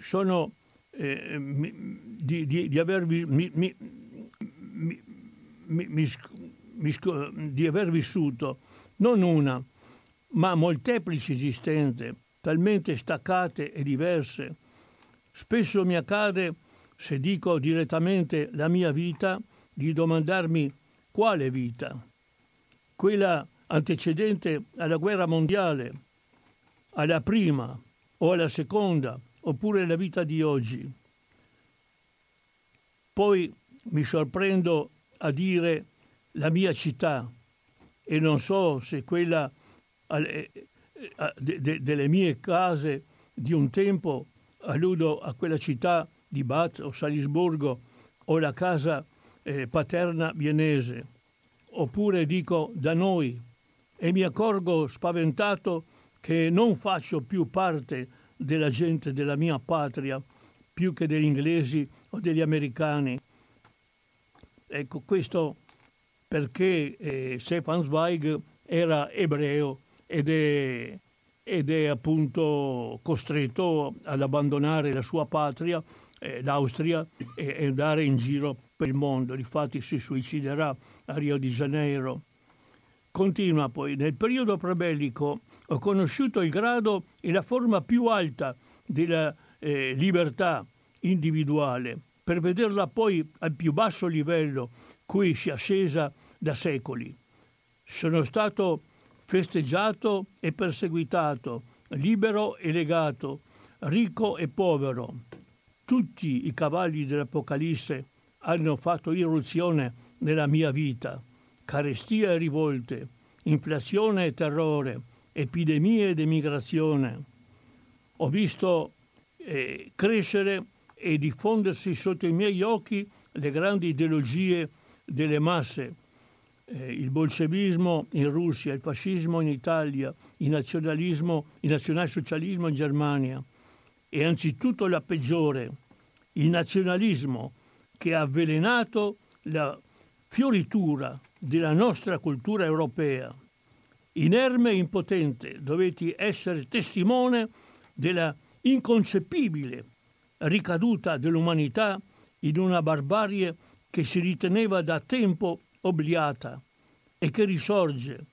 sono eh, mi, di, di, di, avervi, mi, di aver vissuto non una, ma molteplici esistenze, talmente staccate e diverse. Spesso mi accade, se dico direttamente la mia vita, di domandarmi quale vita? Quella antecedente alla guerra mondiale, alla prima o alla seconda, oppure la vita di oggi. Poi mi sorprendo a dire la mia città e non so se quella eh, de, de, delle mie case di un tempo alludo a quella città di Bath o Salisburgo o la casa eh, paterna vienese, oppure dico da noi e mi accorgo spaventato che non faccio più parte della gente della mia patria più che degli inglesi o degli americani. Ecco, questo perché eh, Stefan Zweig era ebreo ed è, ed è, appunto costretto ad abbandonare la sua patria, eh, l'Austria, e, e andare in giro per il mondo. Difatti si suiciderà a Rio de Janeiro. Continua poi, nel periodo prebellico ho conosciuto il grado e la forma più alta della eh, libertà individuale, per vederla poi al più basso livello cui si è ascesa da secoli. Sono stato festeggiato e perseguitato, libero e legato, ricco e povero. Tutti i cavalli dell'Apocalisse hanno fatto irruzione nella mia vita, carestia e rivolte, inflazione e terrore, epidemie ed emigrazione. Ho visto eh, crescere e diffondersi sotto i miei occhi le grandi ideologie delle masse, eh, il bolscevismo in Russia, il fascismo in Italia, il nazionalismo, il nazionalsocialismo in Germania e anzitutto la peggiore, il nazionalismo che ha avvelenato la fioritura della nostra cultura europea. Inerme e impotente dovetti essere testimone della inconcepibile ricaduta dell'umanità in una barbarie che si riteneva da tempo obliata e che risorge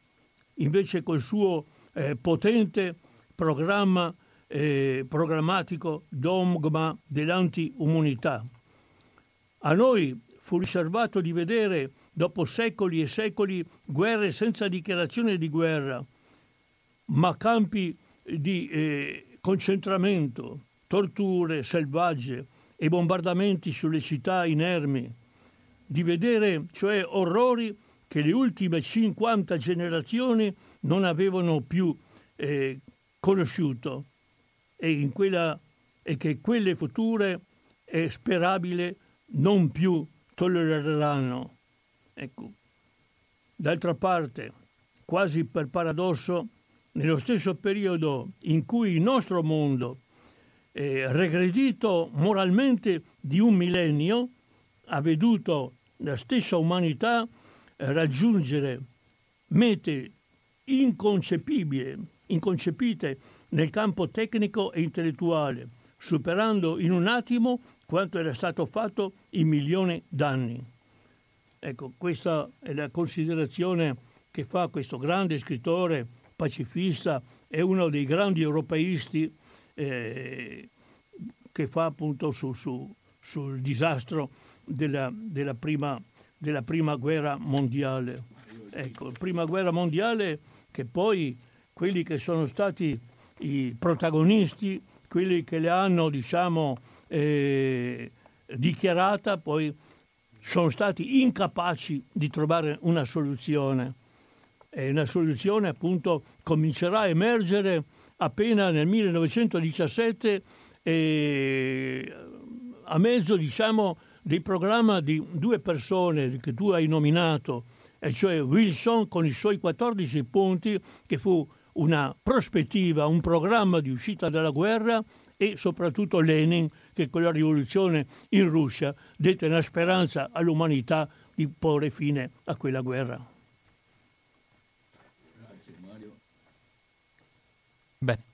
invece col suo eh, potente programma eh, programmatico dogma dell'anti-umanità. A noi fu riservato di vedere, dopo secoli e secoli, guerre senza dichiarazione di guerra, ma campi di eh, concentramento, torture selvagge e bombardamenti sulle città inermi, di vedere cioè orrori che le ultime 50 generazioni non avevano più eh, conosciuto e, quella, e che quelle future è sperabile non più tollereranno. Ecco. D'altra parte, quasi per paradosso, nello stesso periodo in cui il nostro mondo è regredito moralmente di un millennio, ha veduto la stessa umanità raggiungere mete inconcepibili, inconcepite nel campo tecnico e intellettuale, superando in un attimo quanto era stato fatto in milioni d'anni. Ecco, questa è la considerazione che fa questo grande scrittore pacifista e uno dei grandi europeisti eh, che fa appunto su, su, sul disastro della, della, prima, della, prima, guerra mondiale. Ecco, prima guerra mondiale che poi quelli che sono stati i protagonisti, quelli che le hanno, diciamo, eh, dichiarata, poi sono stati incapaci di trovare una soluzione. E una soluzione appunto comincerà a emergere appena nel 1917 eh, a mezzo diciamo del programma di due persone che tu hai nominato, e cioè Wilson con i suoi 14 punti che fu una prospettiva, un programma di uscita dalla guerra e soprattutto Lenin che con la rivoluzione in Russia dette una speranza all'umanità di porre fine a quella guerra. Bene.